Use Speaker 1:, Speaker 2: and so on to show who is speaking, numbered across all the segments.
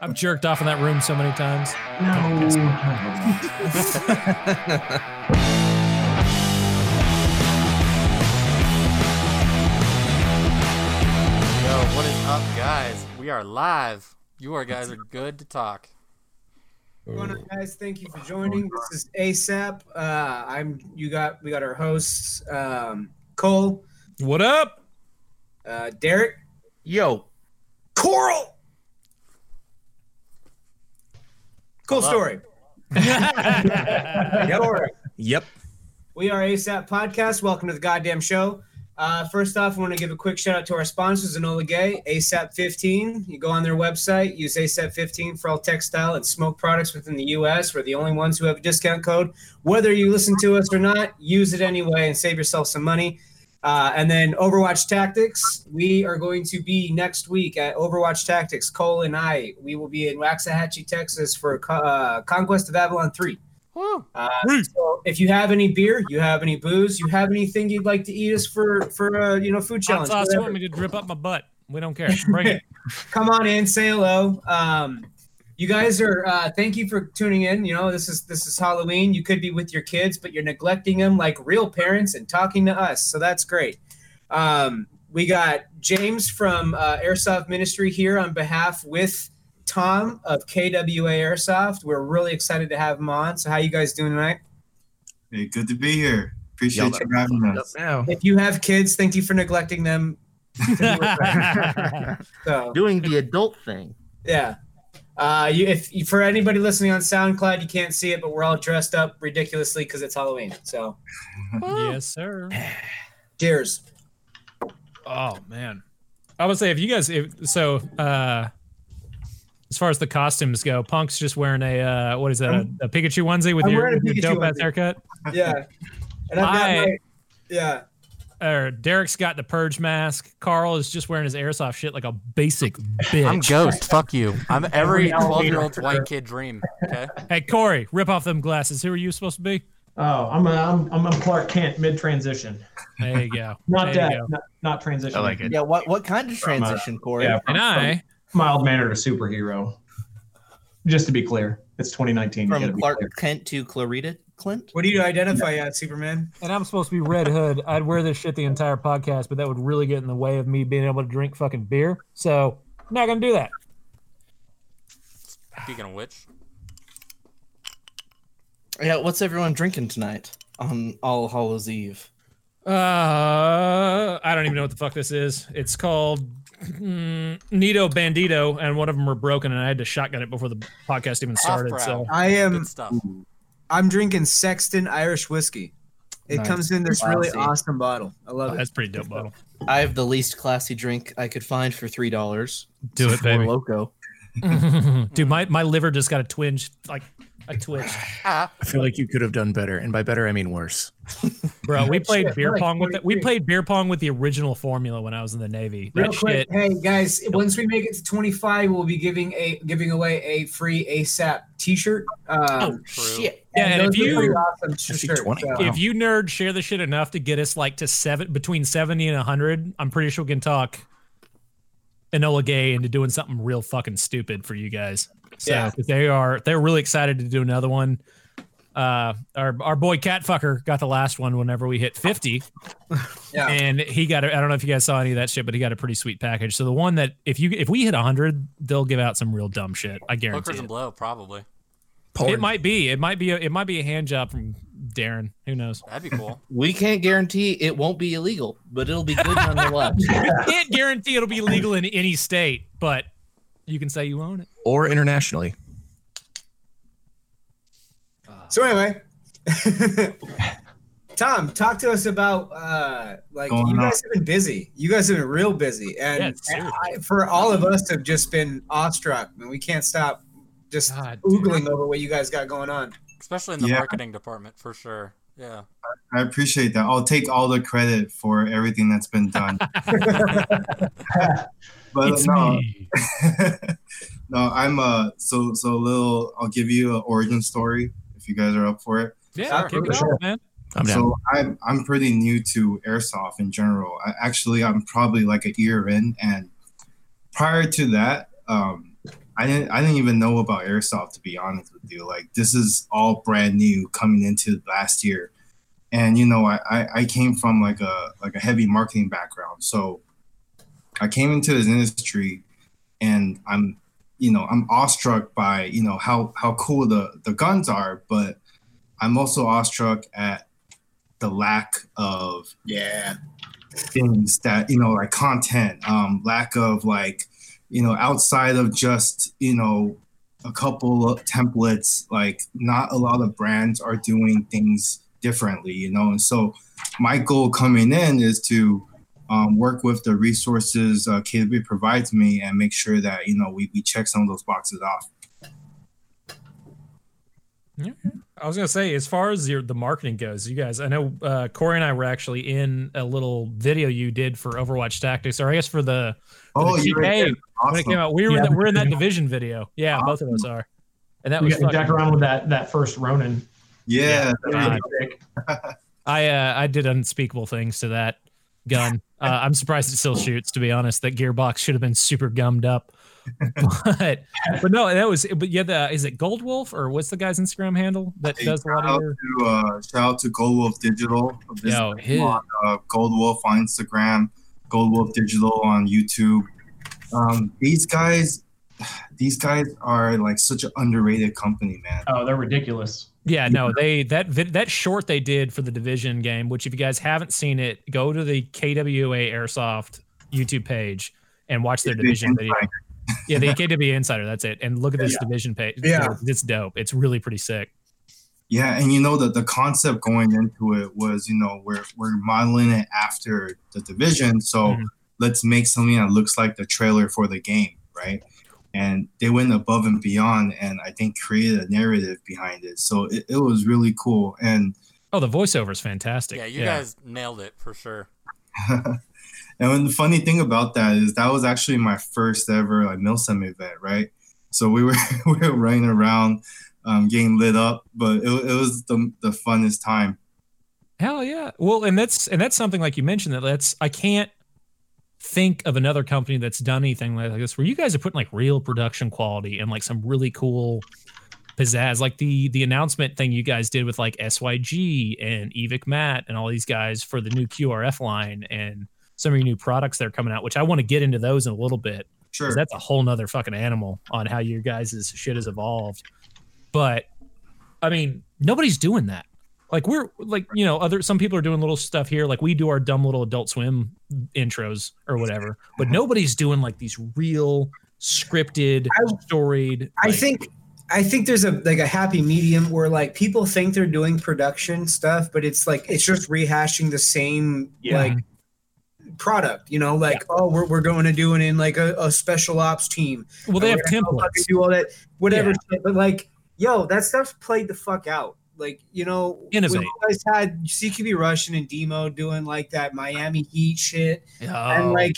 Speaker 1: I've jerked off in that room so many times. No.
Speaker 2: Yo, what is up, guys? We are live. You are guys are good to talk.
Speaker 3: What's going on, guys? Thank you for joining. This is ASAP. Uh, I'm. You got. We got our hosts, um, Cole,
Speaker 1: What up?
Speaker 3: uh, Derek,
Speaker 4: Yo,
Speaker 3: Coral. Cool
Speaker 2: Hello.
Speaker 3: story.
Speaker 1: Yep.
Speaker 4: Yep.
Speaker 3: We are ASAP Podcast. Welcome to the goddamn show. Uh, first off, I want to give a quick shout out to our sponsors, Enola Gaye, ASAP 15. You go on their website, use ASAP 15 for all textile and smoke products within the U.S. We're the only ones who have a discount code. Whether you listen to us or not, use it anyway and save yourself some money. Uh, and then Overwatch Tactics, we are going to be next week at Overwatch Tactics. Cole and I, we will be in Waxahachie, Texas for uh, Conquest of Avalon 3. Uh, so if you have any beer, you have any booze, you have anything you'd like to eat us for for uh, you know food
Speaker 1: Hot
Speaker 3: challenge,
Speaker 1: sauce, you want me to drip up my butt? We don't care. Bring it.
Speaker 3: come on in, say hello. Um, you guys are uh, thank you for tuning in. You know this is this is Halloween. You could be with your kids, but you're neglecting them like real parents and talking to us. So that's great. Um, we got James from uh, Airsoft Ministry here on behalf with Tom of KWA Airsoft. We're really excited to have him on. So how you guys doing tonight?
Speaker 5: Hey, good to be here. Appreciate
Speaker 4: Yell
Speaker 5: you having us.
Speaker 4: now.
Speaker 3: If you have kids, thank you for neglecting them. So
Speaker 4: Doing the adult thing.
Speaker 3: yeah. Uh, you, if you, for anybody listening on SoundCloud, you can't see it, but we're all dressed up ridiculously because it's Halloween. So
Speaker 1: yes, sir.
Speaker 3: cheers.
Speaker 1: Oh man, I would say if you guys, if so, uh, as far as the costumes go, Punk's just wearing a uh, what is that? A, a Pikachu onesie with
Speaker 3: I'm
Speaker 1: your,
Speaker 3: wearing a
Speaker 1: with your dope ass haircut.
Speaker 3: Yeah, and I've got
Speaker 1: I-
Speaker 3: my yeah.
Speaker 1: Or Derek's got the purge mask. Carl is just wearing his airsoft shit like a basic bitch.
Speaker 2: I'm Ghost. Fuck you. I'm every
Speaker 3: Every
Speaker 2: 12 year old white kid dream. Okay.
Speaker 1: Hey Corey, rip off them glasses. Who are you supposed to be?
Speaker 6: Oh, I'm a, I'm I'm a Clark Kent mid transition.
Speaker 1: There you go.
Speaker 6: Not
Speaker 1: There you
Speaker 6: that,
Speaker 1: go.
Speaker 6: not, not transition.
Speaker 4: I like it.
Speaker 7: Yeah, what what kind of
Speaker 6: From,
Speaker 7: transition, Corey?
Speaker 6: Yeah,
Speaker 1: And I,
Speaker 6: mild mannered to superhero. Just to be clear, it's 2019.
Speaker 7: From Clark
Speaker 6: clear.
Speaker 7: Kent to Clarita Clint?
Speaker 3: What do you identify as, Superman?
Speaker 1: and I'm supposed to be Red Hood. I'd wear this shit the entire podcast, but that would really get in the way of me being able to drink fucking beer. So I'm not gonna do that.
Speaker 2: Speaking of which,
Speaker 7: Yeah, what's everyone drinking tonight on All Hallows Eve?
Speaker 1: Uh, I don't even know what the fuck this is. It's called mm, Nito Bandito, and one of them were broken, and I had to shotgun it before the podcast even started. So
Speaker 3: I am.
Speaker 2: Good stuff.
Speaker 3: I'm drinking Sexton Irish whiskey. It
Speaker 7: Nice.
Speaker 3: comes in this really awesome bottle. I love oh, it.
Speaker 1: that's a pretty dope bottle.
Speaker 7: I have the least classy drink I could find for three dollars.
Speaker 1: Do it, baby.
Speaker 7: Loco.
Speaker 1: Dude, my, my liver just got a twinge, like a twitch.
Speaker 2: Ah,
Speaker 4: I feel like you could have done better, and by better I mean worse.
Speaker 1: Bro, we played beer
Speaker 3: like
Speaker 1: pong with the, we played beer pong with the original formula when I was in the Navy. That
Speaker 3: Real quick,
Speaker 1: shit.
Speaker 3: hey guys! Once we make it to 25, we'll be giving a giving away a free ASAP T-shirt. Um,
Speaker 2: true.
Speaker 7: Shit.
Speaker 1: Yeah, and if you-
Speaker 3: pretty awesome
Speaker 4: I see
Speaker 3: shirts,
Speaker 4: 20.
Speaker 3: so-
Speaker 1: If you nerds share the shit enough to get us like to seven between seventy and hundred, I'm pretty sure we can talk Enola Gaye into doing something real fucking stupid for you guys. So
Speaker 3: Yeah.
Speaker 1: 'cause they are they're really excited to do another one. Uh, our our boy Catfucker got the last one whenever we hit fifty,
Speaker 3: yeah.
Speaker 1: and he got a, I don't know if you guys saw any of that shit, but he got a pretty sweet package. So the one that if you if we hit hundred, they'll give out some real dumb shit. I guarantee
Speaker 2: hookers
Speaker 1: it.
Speaker 2: and blow, probably.
Speaker 1: It might be. It might be. A, it might be a hand job from Darren. Who knows?
Speaker 2: That'd be cool.
Speaker 7: We can't guarantee it won't be illegal, but it'll be good nonetheless.
Speaker 1: We can't guarantee it'll be legal in any state, but you can say you own it.
Speaker 4: Or internationally.
Speaker 3: So anyway, Tom, talk to us about uh, like
Speaker 5: Going
Speaker 3: you
Speaker 5: on.
Speaker 3: guys have been busy. You guys have been real busy, and
Speaker 1: Yeah, seriously.
Speaker 3: I, for all of us have just been awestruck, and we can't stop just
Speaker 1: God, dude.
Speaker 3: oogling over what you guys got going on.
Speaker 2: Especially in the
Speaker 5: Yeah.
Speaker 2: marketing department, for sure. Yeah.
Speaker 5: I appreciate that. I'll take all the credit for everything that's been done. but
Speaker 1: It's
Speaker 5: no,
Speaker 1: me.
Speaker 5: no, I'm uh so so a little. I'll give you an origin story if you guys are up for it.
Speaker 1: Yeah,
Speaker 3: Sure,
Speaker 1: kick it
Speaker 6: sure.
Speaker 1: off, man.
Speaker 4: I'm.
Speaker 5: So I'm I'm pretty new to airsoft in general. I, actually, I'm probably like a year in, and prior to that, um, I didn't I didn't even know about airsoft to be honest with you. Like this is all brand new coming into last year, and you know I, I I came from like a like a heavy marketing background, so I came into this industry, and I'm you know I'm awestruck by you know how how cool the the guns are, but I'm also awestruck at the lack of
Speaker 3: Yeah.
Speaker 5: things that you know like content um lack of like you know outside of just you know a couple of templates like not a lot of brands are doing things differently you know and so my goal coming in is to um, work with the resources uh, KW provides me and make sure that you know we, we check some of those boxes off
Speaker 1: I was gonna say, as far as your the marketing goes, you guys, I know uh, Corey and I were actually in a little video you did for Overwatch Tactics, or I guess for the, for
Speaker 5: oh
Speaker 1: the
Speaker 5: you're right
Speaker 1: TK
Speaker 5: there.
Speaker 1: when it came out. We were
Speaker 6: Yeah,
Speaker 1: in that, we're in that division video. Yeah, both of us are, and that
Speaker 6: We
Speaker 1: was
Speaker 6: got Jack around with that that first Ronin.
Speaker 5: yeah,
Speaker 1: God.
Speaker 6: Sick.
Speaker 1: I uh, I did unspeakable things to that gun. Uh, I'm surprised it still shoots. To be honest, that gearbox should have been super gummed up. But but no, that was. But yeah, the is it Gold Wolf or what's the guy's Instagram handle that
Speaker 5: Hey,
Speaker 1: does a lot of your?
Speaker 5: to uh, shout out to Gold Wolf Digital. Visit
Speaker 1: Yo, his-
Speaker 5: on uh, Gold Wolf on Instagram, Gold Wolf Digital on YouTube. Um, these guys, these guys are like such an underrated company, man.
Speaker 6: Oh, they're ridiculous.
Speaker 1: Yeah, no, they that that short they did for the division game, which if you guys haven't seen it, go to the KWA Airsoft YouTube page and watch their
Speaker 5: The
Speaker 1: division video. Yeah, the KWA Insider, that's it. And look at this division page.
Speaker 3: Yeah.
Speaker 1: it's dope. It's really pretty sick.
Speaker 5: Yeah, and you know that the concept going into it was, you know, we're we're modeling it after the division, so
Speaker 1: Mhm.
Speaker 5: let's make something that looks like the trailer for the game, right? And they went above and beyond, and I think created a narrative behind it. So it, it was really cool. And
Speaker 1: Oh, the voiceover is fantastic.
Speaker 2: Yeah, you guys nailed it for sure.
Speaker 5: and when the funny thing about that is that was actually my first ever like Milsim event, right? So we were we were running around, um, getting lit up, but it, it was the the funnest time.
Speaker 1: Hell yeah. Well, and that's and that's something like you mentioned that that's I can't think of another company that's done anything like this where you guys are putting like real production quality and like some really cool pizzazz like the the announcement thing you guys did with like SYG and Evike Matt and all these guys for the new QRF line and some of your new products that are coming out which I want to get into those in a little bit
Speaker 5: Sure.
Speaker 1: that's a whole nother fucking animal on how your guys' shit has evolved. But I mean, nobody's doing that. Like we're like, you know, other some people are doing little stuff here, like we do our dumb little adult swim intros or whatever, but nobody's doing like these real scripted,
Speaker 3: I-
Speaker 1: storied.
Speaker 3: I
Speaker 1: like-
Speaker 3: think I think there's a like a happy medium where like people think they're doing production stuff, but it's like it's just rehashing the same
Speaker 6: Yeah.
Speaker 3: like product. You know, like oh, we're we're going to do it in like a, a special ops team.
Speaker 1: well, they have
Speaker 3: We're gonna go fucking
Speaker 1: templates.
Speaker 3: Do all that, whatever.
Speaker 1: Yeah.
Speaker 3: Shit. But like, yo, that stuff's played the fuck out. Like, you know, when
Speaker 1: Innovate.
Speaker 3: you guys had CQB Russian and Demo doing like that Miami Heat shit, and
Speaker 1: Oh,
Speaker 3: like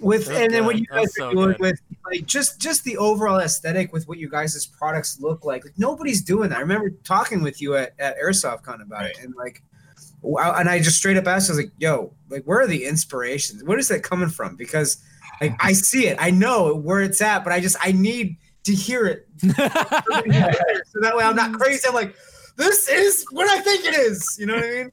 Speaker 3: with
Speaker 2: So
Speaker 3: and then what you guys
Speaker 2: That's
Speaker 3: are
Speaker 2: so
Speaker 3: doing
Speaker 2: good.
Speaker 3: with like just just the overall aesthetic with what you guys' products look like. like nobody's doing that. I remember talking with you at, at Airsoft Con about it, and like, wow, and I just straight up asked, I was like, "Yo, like, where are the inspirations? Where is that coming from?" Because like I see it, I know where it's at, but I just I need to hear it so that way I'm not crazy. I'm like, this is what I think it is. You know what I mean?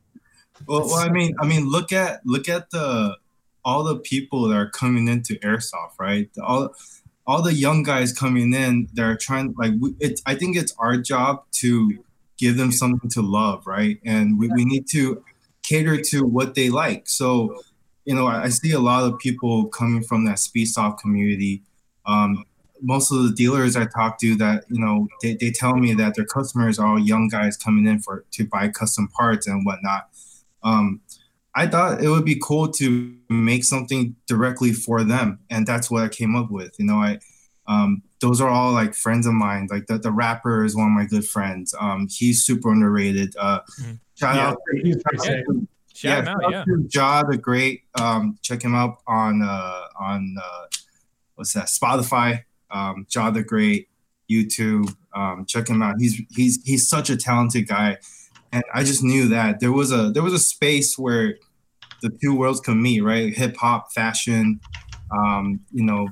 Speaker 5: Well, well, I mean, I mean, look at look at the all the people that are coming into airsoft, right? All all the young guys coming in, they're trying like. I think it's our job to give them something to love, right? And we, we need to cater to what they like. So, you know, I, I see a lot of people coming from that speedsoft community. Um, most of the dealers I talk to that you know they, they tell me that their customers are all young guys coming in for to buy custom parts and whatnot um, I thought it would be cool to make something directly for them, and that's what I came up with. You know, I um, those are all like friends of mine. Like the, the rapper is one of my good friends. Um, he's super underrated. Uh,
Speaker 1: Mhm.
Speaker 5: shout
Speaker 6: Yeah,
Speaker 5: out,
Speaker 6: he's pretty sick.
Speaker 1: out,
Speaker 5: shout
Speaker 1: yeah.
Speaker 5: out to Ja the Great. Um, check him out on uh, on uh, what's that? Spotify. Um, Ja the Great, YouTube. Um, check him out. He's he's he's such a talented guy and I just knew that there was a there was a space where the two worlds could meet, right? Hip hop, fashion, um, you know,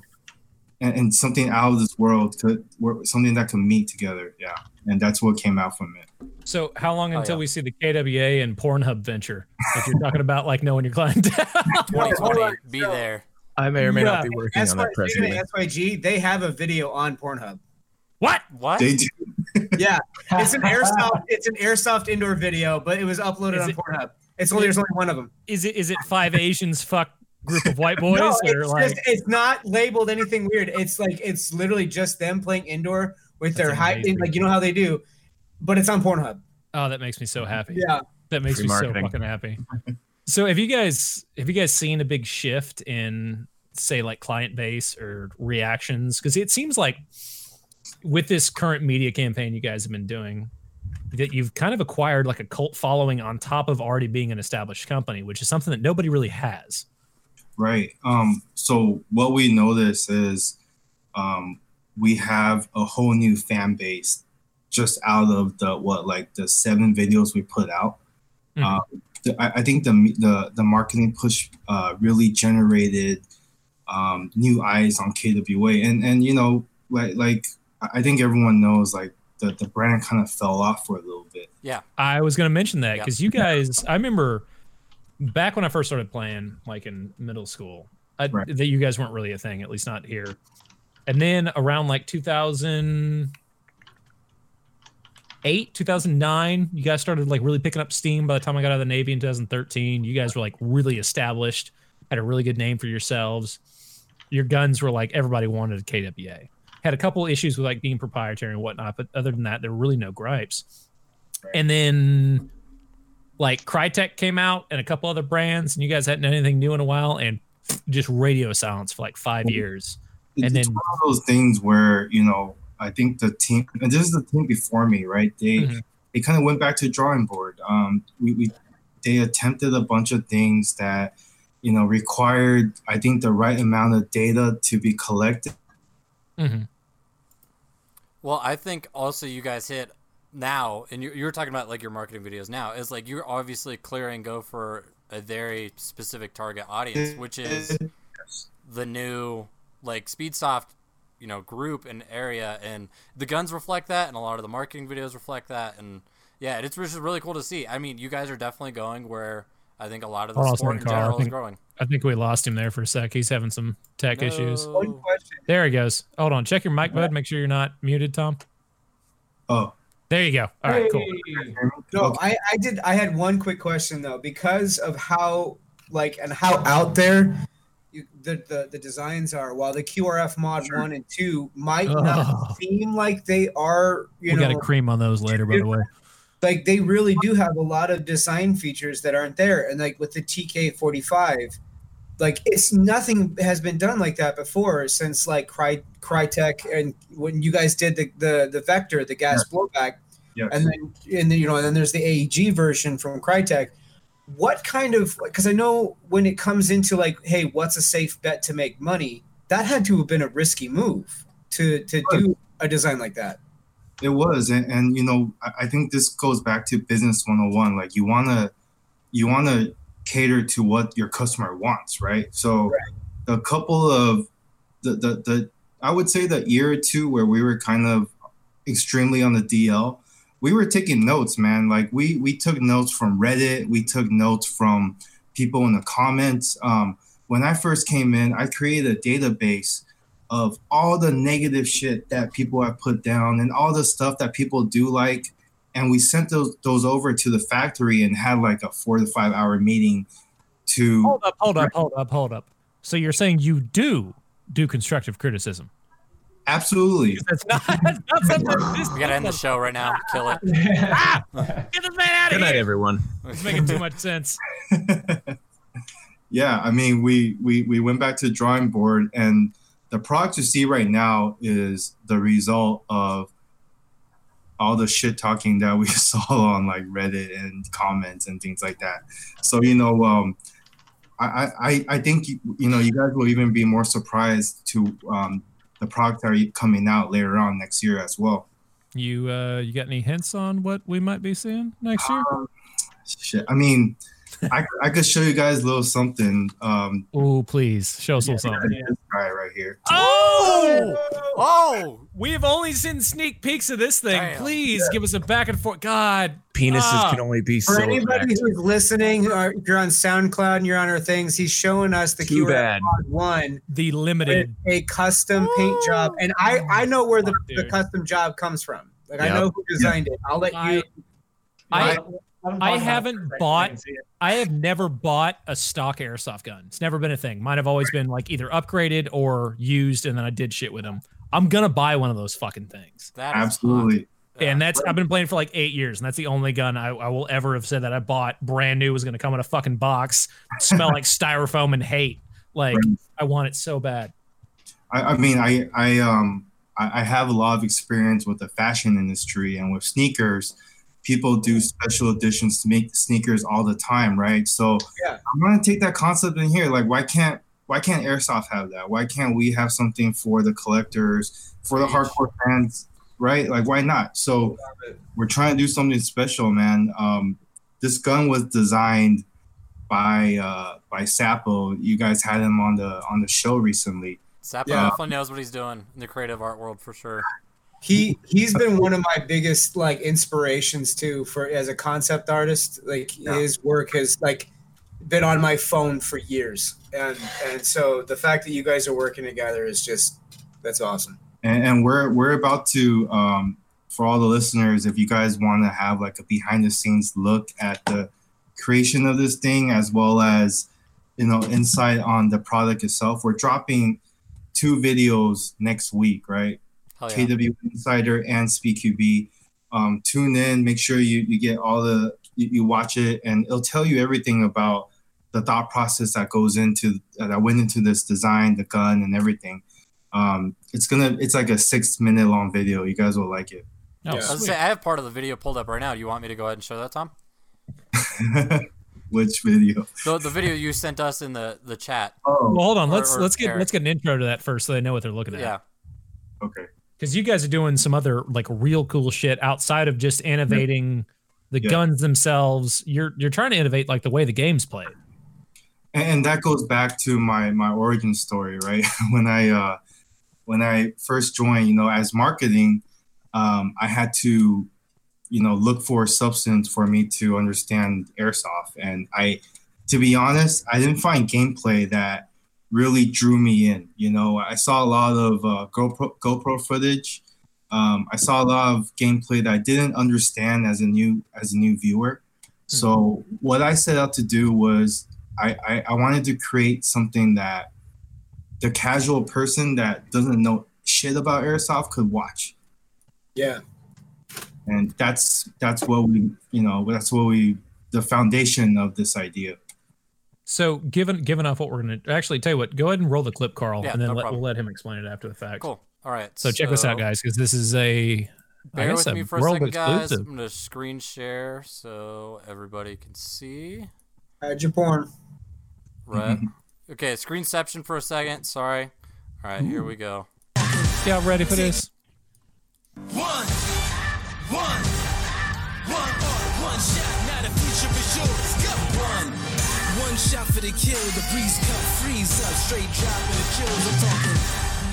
Speaker 5: and, and something out of this world could something that could meet together. Yeah, and that's what came out from it.
Speaker 1: So how long
Speaker 2: Oh,
Speaker 1: until
Speaker 2: yeah.
Speaker 1: we see the KWA and Pornhub venture? If you're talking about like knowing your clientele.
Speaker 2: 2020,
Speaker 3: on.
Speaker 2: be
Speaker 3: So-
Speaker 2: there.
Speaker 4: I may or may
Speaker 1: Yeah.
Speaker 4: not be working on that
Speaker 3: SY, speaking
Speaker 4: presently.
Speaker 3: SYG, they have a video on Pornhub.
Speaker 1: what?
Speaker 2: What?
Speaker 5: They do.
Speaker 3: Yeah, it's an airsoft. It's an airsoft indoor video, but it was uploaded
Speaker 1: Is
Speaker 3: on
Speaker 1: it-
Speaker 3: Pornhub. It's only there's only one of them.
Speaker 1: Is it is it five Asians fuck group of white boys
Speaker 3: no,
Speaker 1: or
Speaker 3: it's
Speaker 1: like
Speaker 3: just it's not labeled anything weird. It's like it's literally just them playing indoor with their
Speaker 1: That's
Speaker 3: high, like you know how they do, but it's on Pornhub.
Speaker 1: oh that makes me so happy.
Speaker 3: Yeah,
Speaker 1: That makes
Speaker 4: Free
Speaker 1: me
Speaker 4: marketing.
Speaker 1: so fucking happy. So have you guys have you guys seen a big shift in say like client base or reactions? Because it seems like with this current media campaign you guys have been doing, that you've kind of acquired like a cult following on top of already being an established company, which is something that nobody really has.
Speaker 5: Right. Um, so what we notice is um, we have a whole new fan base just out of the what like the seven videos we put out.
Speaker 1: Mhm.
Speaker 5: Um, the, I, I think the the the marketing push uh, really generated um, new eyes on KWA, and and you know like like I I think everyone knows like the the brand kind of fell off for a little bit. Yeah.
Speaker 1: I was going to mention that
Speaker 2: Yeah.
Speaker 1: because you guys, I remember back when I first started playing, like in middle school, I,
Speaker 5: Right.
Speaker 1: that you guys weren't really a thing, at least not here. And then around like 2008, 2009, you guys started like really picking up steam. By the time I got out of the Navy in 2013, you guys were like really established, had a really good name for yourselves. Your guns were like everybody wanted a KWA. Had a couple issues with like being proprietary and whatnot, but other than that, there were really no gripes. And then like Krytac came out and a couple other brands, and you guys hadn't done anything new in a while, and just radio silence for like five years.
Speaker 5: It's,
Speaker 1: And
Speaker 5: it's
Speaker 1: then-
Speaker 5: one of those things where you know I think the team and this is the team before me, right? They
Speaker 1: Mhm.
Speaker 5: they kind of went back to drawing board. Um, we, we they attempted a bunch of things that you know required I think the right amount of data to be collected.
Speaker 1: Mm-hmm.
Speaker 2: Well, I think also you guys hit now, and you, you were talking about like your marketing videos now, is like you're obviously clear and go for a very specific target audience, which is the new like Speedsoft, you know, group and area, and the guns reflect that, and a lot of the marketing videos reflect that, and yeah, it's just really cool to see. I mean, you guys are definitely going where I think a lot of the
Speaker 1: Hold on a
Speaker 2: sport in
Speaker 1: second, Carl. I
Speaker 2: general is
Speaker 1: think-
Speaker 2: growing.
Speaker 1: I think we lost him there for a sec. He's having some tech issues.
Speaker 2: No.
Speaker 3: one question.
Speaker 1: There he goes. Hold on. Check your mic, bud. Make sure you're not muted, Tom.
Speaker 5: Oh,
Speaker 1: There you go. All right, cool.
Speaker 3: No, I, I did. I had one quick question though, because of how like and how out there you, the, the the designs are. While the QRF mod one and two might
Speaker 1: Ugh.
Speaker 3: not seem like they are, you
Speaker 1: we
Speaker 3: know,
Speaker 1: got a cream on those later, by the way.
Speaker 3: like they really do have a lot of design features that aren't there. And like with the TK45, like it's nothing has been done like that before since like Cry Krytac and when you guys did the the, the Vector, the gas blowback,
Speaker 5: yes.
Speaker 3: and then and then you know and then there's the AEG version from Krytac. What kind of because I know when it comes into like, hey, what's a safe bet to make money? That had to have been a risky move to to do a design like that.
Speaker 5: It was, and, and you know, I, think this goes back to business 101. Like you wanna, you wanna cater to what your customer wants, right? So, a couple of the, the the I would say the year or two where we were kind of extremely on the DL, we were taking notes, man. Like we we took notes from Reddit, we took notes from people in the comments. Um, when I first came in, I created a database of all the negative shit that people have put down and all the stuff that people do like and we sent those those over to the factory and had like a four to five hour meeting to
Speaker 1: Hold up, hold up, hold up, hold up. So you're saying you do do constructive criticism?
Speaker 5: Absolutely
Speaker 1: That's not, that's not something.
Speaker 2: We gotta end the show right now. Kill it.
Speaker 1: ah, get this man out
Speaker 4: Good
Speaker 1: of
Speaker 4: night, everyone.
Speaker 1: It's making too much sense.
Speaker 5: yeah i mean we, we we went back to the drawing board and the product you see right now is the result of all the shit talking that we saw on like reddit and comments and things like that so you know um i i i think you you know you guys will even be more surprised to um the product that are coming out later on next year as well
Speaker 1: You uh, you got any hints on what we might be seeing next year?
Speaker 5: Shit. I mean, I, I could show you guys a little something. Um,
Speaker 1: Oh, please show us a little something.
Speaker 5: this guy right here.
Speaker 1: Oh,
Speaker 2: Oh,
Speaker 1: we have only seen sneak peeks of this thing.
Speaker 2: Damn.
Speaker 1: Please give us a back and forth. God,
Speaker 4: Penises
Speaker 1: Ah.
Speaker 4: can only be
Speaker 3: For
Speaker 4: so.
Speaker 3: anybody
Speaker 4: attractive.
Speaker 3: who's listening, or if you're on SoundCloud and you're on our things, he's showing us the
Speaker 4: Too
Speaker 3: QR
Speaker 4: bad.
Speaker 3: code one
Speaker 1: the limited.
Speaker 3: a custom paint job, and I I know where the, the custom job comes from. Like I know who designed it. I'll let you.
Speaker 1: I, I,
Speaker 6: Let him talk
Speaker 1: I
Speaker 6: about it
Speaker 1: haven't
Speaker 6: for a second so I
Speaker 1: bought-
Speaker 6: can see it.
Speaker 1: I have never bought a stock airsoft gun. It's never been a thing. Mine have always been like either upgraded or used, and then I did shit with them. I'm gonna buy one of those fucking things.
Speaker 2: that is
Speaker 5: Absolutely.
Speaker 2: hot.
Speaker 1: And that's I've been playing for like eight years, and that's the only gun I, I will ever have said that I bought brand new was gonna come in a fucking box, smell like styrofoam and hate. Like
Speaker 5: Right.
Speaker 1: I want it so bad.
Speaker 5: I, I mean, I, I, um, I, I have a lot of experience with the fashion industry and with sneakers. People do special editions to make sneakers all the time, right? So
Speaker 3: Yeah.
Speaker 5: I'm gonna take that concept in here. Like, why can't why can't Airsoft have that? Why can't we have something for the collectors, for the hardcore fans, right? Like, why not? So we're trying to do something special, man. Um, this gun was designed by uh, by Sapo. You guys had him on the on the show recently.
Speaker 2: Sapo
Speaker 3: Yeah.
Speaker 2: definitely knows what he's doing in the creative art world for sure.
Speaker 3: He he's been one of my biggest like inspirations too for as a concept artist. Like his work has like been on my phone for years, and and so the fact that you guys are working together is just that's awesome.
Speaker 5: and, and we're we're about to um, for all the listeners if you guys want to have like a behind the scenes look at the creation of this thing as well as you know insight on the product itself we're dropping two videos next week right
Speaker 2: yeah.
Speaker 5: kw insider and SpeedQB um, tune in make sure you, you get all the you, you watch it and it'll tell you everything about the thought process that goes into that went into this design the gun and everything um, it's gonna it's like a six minute long video you guys will like it
Speaker 1: Oh,
Speaker 3: Yeah.
Speaker 2: I was say I have part of the video pulled up right now. Do you want me to go ahead and show that, Tom?
Speaker 5: which video
Speaker 2: The, the video you sent us in the, the chat.
Speaker 5: oh
Speaker 1: Well, hold on.
Speaker 2: Or-
Speaker 1: Let's
Speaker 2: or
Speaker 1: let's get
Speaker 2: Eric.
Speaker 1: let's get an intro to that first, so they know what they're looking at.
Speaker 2: Yeah.
Speaker 5: okay
Speaker 1: because you guys are doing some other like real cool shit outside of just innovating the
Speaker 5: Yeah.
Speaker 1: guns themselves. You're you're trying to innovate like the way the game's played.
Speaker 5: and, and that goes back to my my origin story right when i uh when i first joined you know as marketing um i had to you know look for a substance for me to understand airsoft and i to be honest i didn't find gameplay that really drew me in you know? I saw a lot of uh, gopro, GoPro footage. Um, i saw a lot of gameplay that i didn't understand as a new as a new viewer. So what i set out to do was I, I, I wanted to create something that the casual person that doesn't know shit about airsoft could watch.
Speaker 3: Yeah,
Speaker 5: and that's that's what we you know that's what we the foundation of this idea
Speaker 1: So given given off what we're gonna actually tell you what, go ahead and roll the clip, Carl,
Speaker 2: Yeah,
Speaker 1: and then
Speaker 2: no
Speaker 1: let, we'll let him explain it after the fact.
Speaker 2: Cool. All right.
Speaker 1: So check this out, guys, because this is a I
Speaker 2: Bear
Speaker 1: guess
Speaker 2: with
Speaker 1: a
Speaker 2: me for a
Speaker 1: world
Speaker 2: second, guys.
Speaker 1: exclusive.
Speaker 2: I'm gonna screen share so everybody can see.
Speaker 3: Uh, hide your porn.
Speaker 2: Right. Mm-hmm. okay, screenception for a second. Sorry. All right, here we go.
Speaker 1: Yeah, ready for this?
Speaker 8: One, one, one, one shot. One shot for the kill. The breeze cut, freeze up, straight dropping the chills. I'm talking.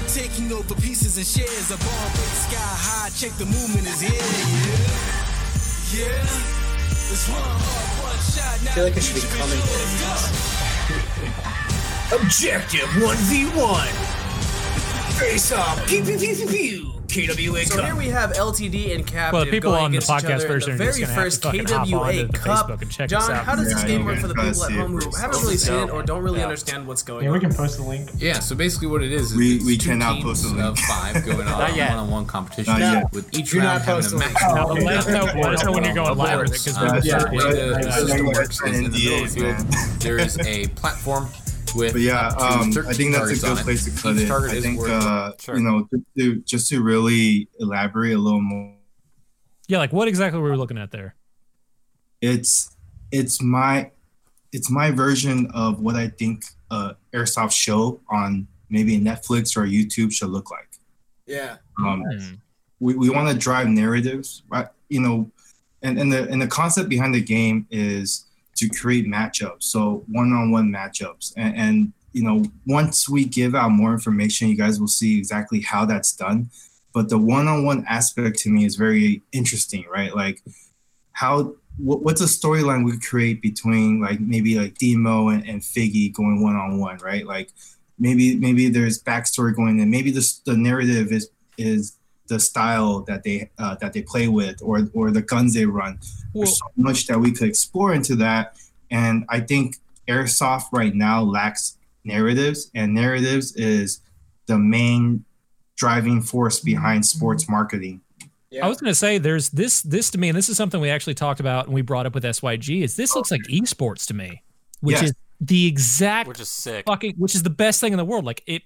Speaker 8: Taking over pieces and shares. A ball break sky high. Check the movement is here. Yeah, yeah. It's one heart, one shot. Now
Speaker 3: I feel like
Speaker 8: the
Speaker 3: it should be coming. Objective 1v1. Face off. Pew pew pew pew pew. KWA
Speaker 9: So here we have LTD and Captive
Speaker 1: Well, the people
Speaker 9: going
Speaker 1: on the
Speaker 9: against each
Speaker 1: podcast
Speaker 9: other
Speaker 1: version
Speaker 9: in the very
Speaker 1: gonna have to
Speaker 9: first
Speaker 1: hop
Speaker 9: KWA
Speaker 1: onto
Speaker 9: Cup.
Speaker 1: Facebook and check
Speaker 9: John,
Speaker 1: this out.
Speaker 9: how does this game work for the people at home who haven't really seen it or don't really
Speaker 2: Yeah.
Speaker 9: understand what's going on?
Speaker 6: Yeah, we can post the link.
Speaker 10: Yeah, so basically what it is is
Speaker 5: We-
Speaker 10: it's
Speaker 5: we
Speaker 10: two
Speaker 5: cannot
Speaker 10: teams
Speaker 5: post a link.
Speaker 10: of five going on
Speaker 2: Not yet.
Speaker 10: one-on-one competition
Speaker 5: Not yet.
Speaker 10: with each round having a
Speaker 3: a link.
Speaker 10: maximum.
Speaker 1: Now, let us know, let when you're going live because we're
Speaker 5: Yeah,
Speaker 10: so the way the,
Speaker 5: yeah,
Speaker 10: system works is in the middle of the
Speaker 5: NDAs,
Speaker 10: field.
Speaker 5: man.
Speaker 10: There is a platform with
Speaker 5: but yeah um, i think that's a good
Speaker 10: on it.
Speaker 5: place to cut
Speaker 10: Each
Speaker 5: it i think uh,
Speaker 2: Sure.
Speaker 5: you know just to, just to really elaborate a little more
Speaker 1: Yeah, like what exactly were we looking at there?
Speaker 5: it's it's my it's my version of what I think a airsoft show on maybe Netflix or YouTube should look like.
Speaker 3: Yeah.
Speaker 5: Um,
Speaker 1: Hmm.
Speaker 5: we, we want to drive narratives, right? You know, and, and the and the concept behind the game is to create matchups. So one-on-one matchups, and, and you know, once we give out more information, you guys will see exactly how that's done. But the one-on-one aspect to me is very interesting, right? Like how what, what's a storyline we create between like maybe like Demo and, and Figgy going one-on-one, right? Like maybe maybe there's backstory going in. Maybe the the narrative is is the style that they uh, that they play with or or the guns they run.
Speaker 1: Well-
Speaker 5: There's so much that we could explore into that, and I think airsoft right now lacks narratives, and narratives is the main driving force behind sports marketing.
Speaker 1: I was going to say there's this this to me, and this is something we actually talked about and we brought up with SYG. Is this looks like esports to me, which
Speaker 5: Yes.
Speaker 1: is the exact
Speaker 2: Which is sick.
Speaker 1: fucking, which is the best thing in the world. Like it,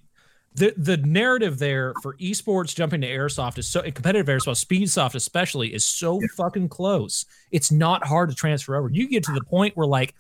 Speaker 1: the the narrative there for esports jumping to airsoft is so competitive airsoft, speedsoft especially is so fucking close. It's not hard to transfer over. You get to the point where like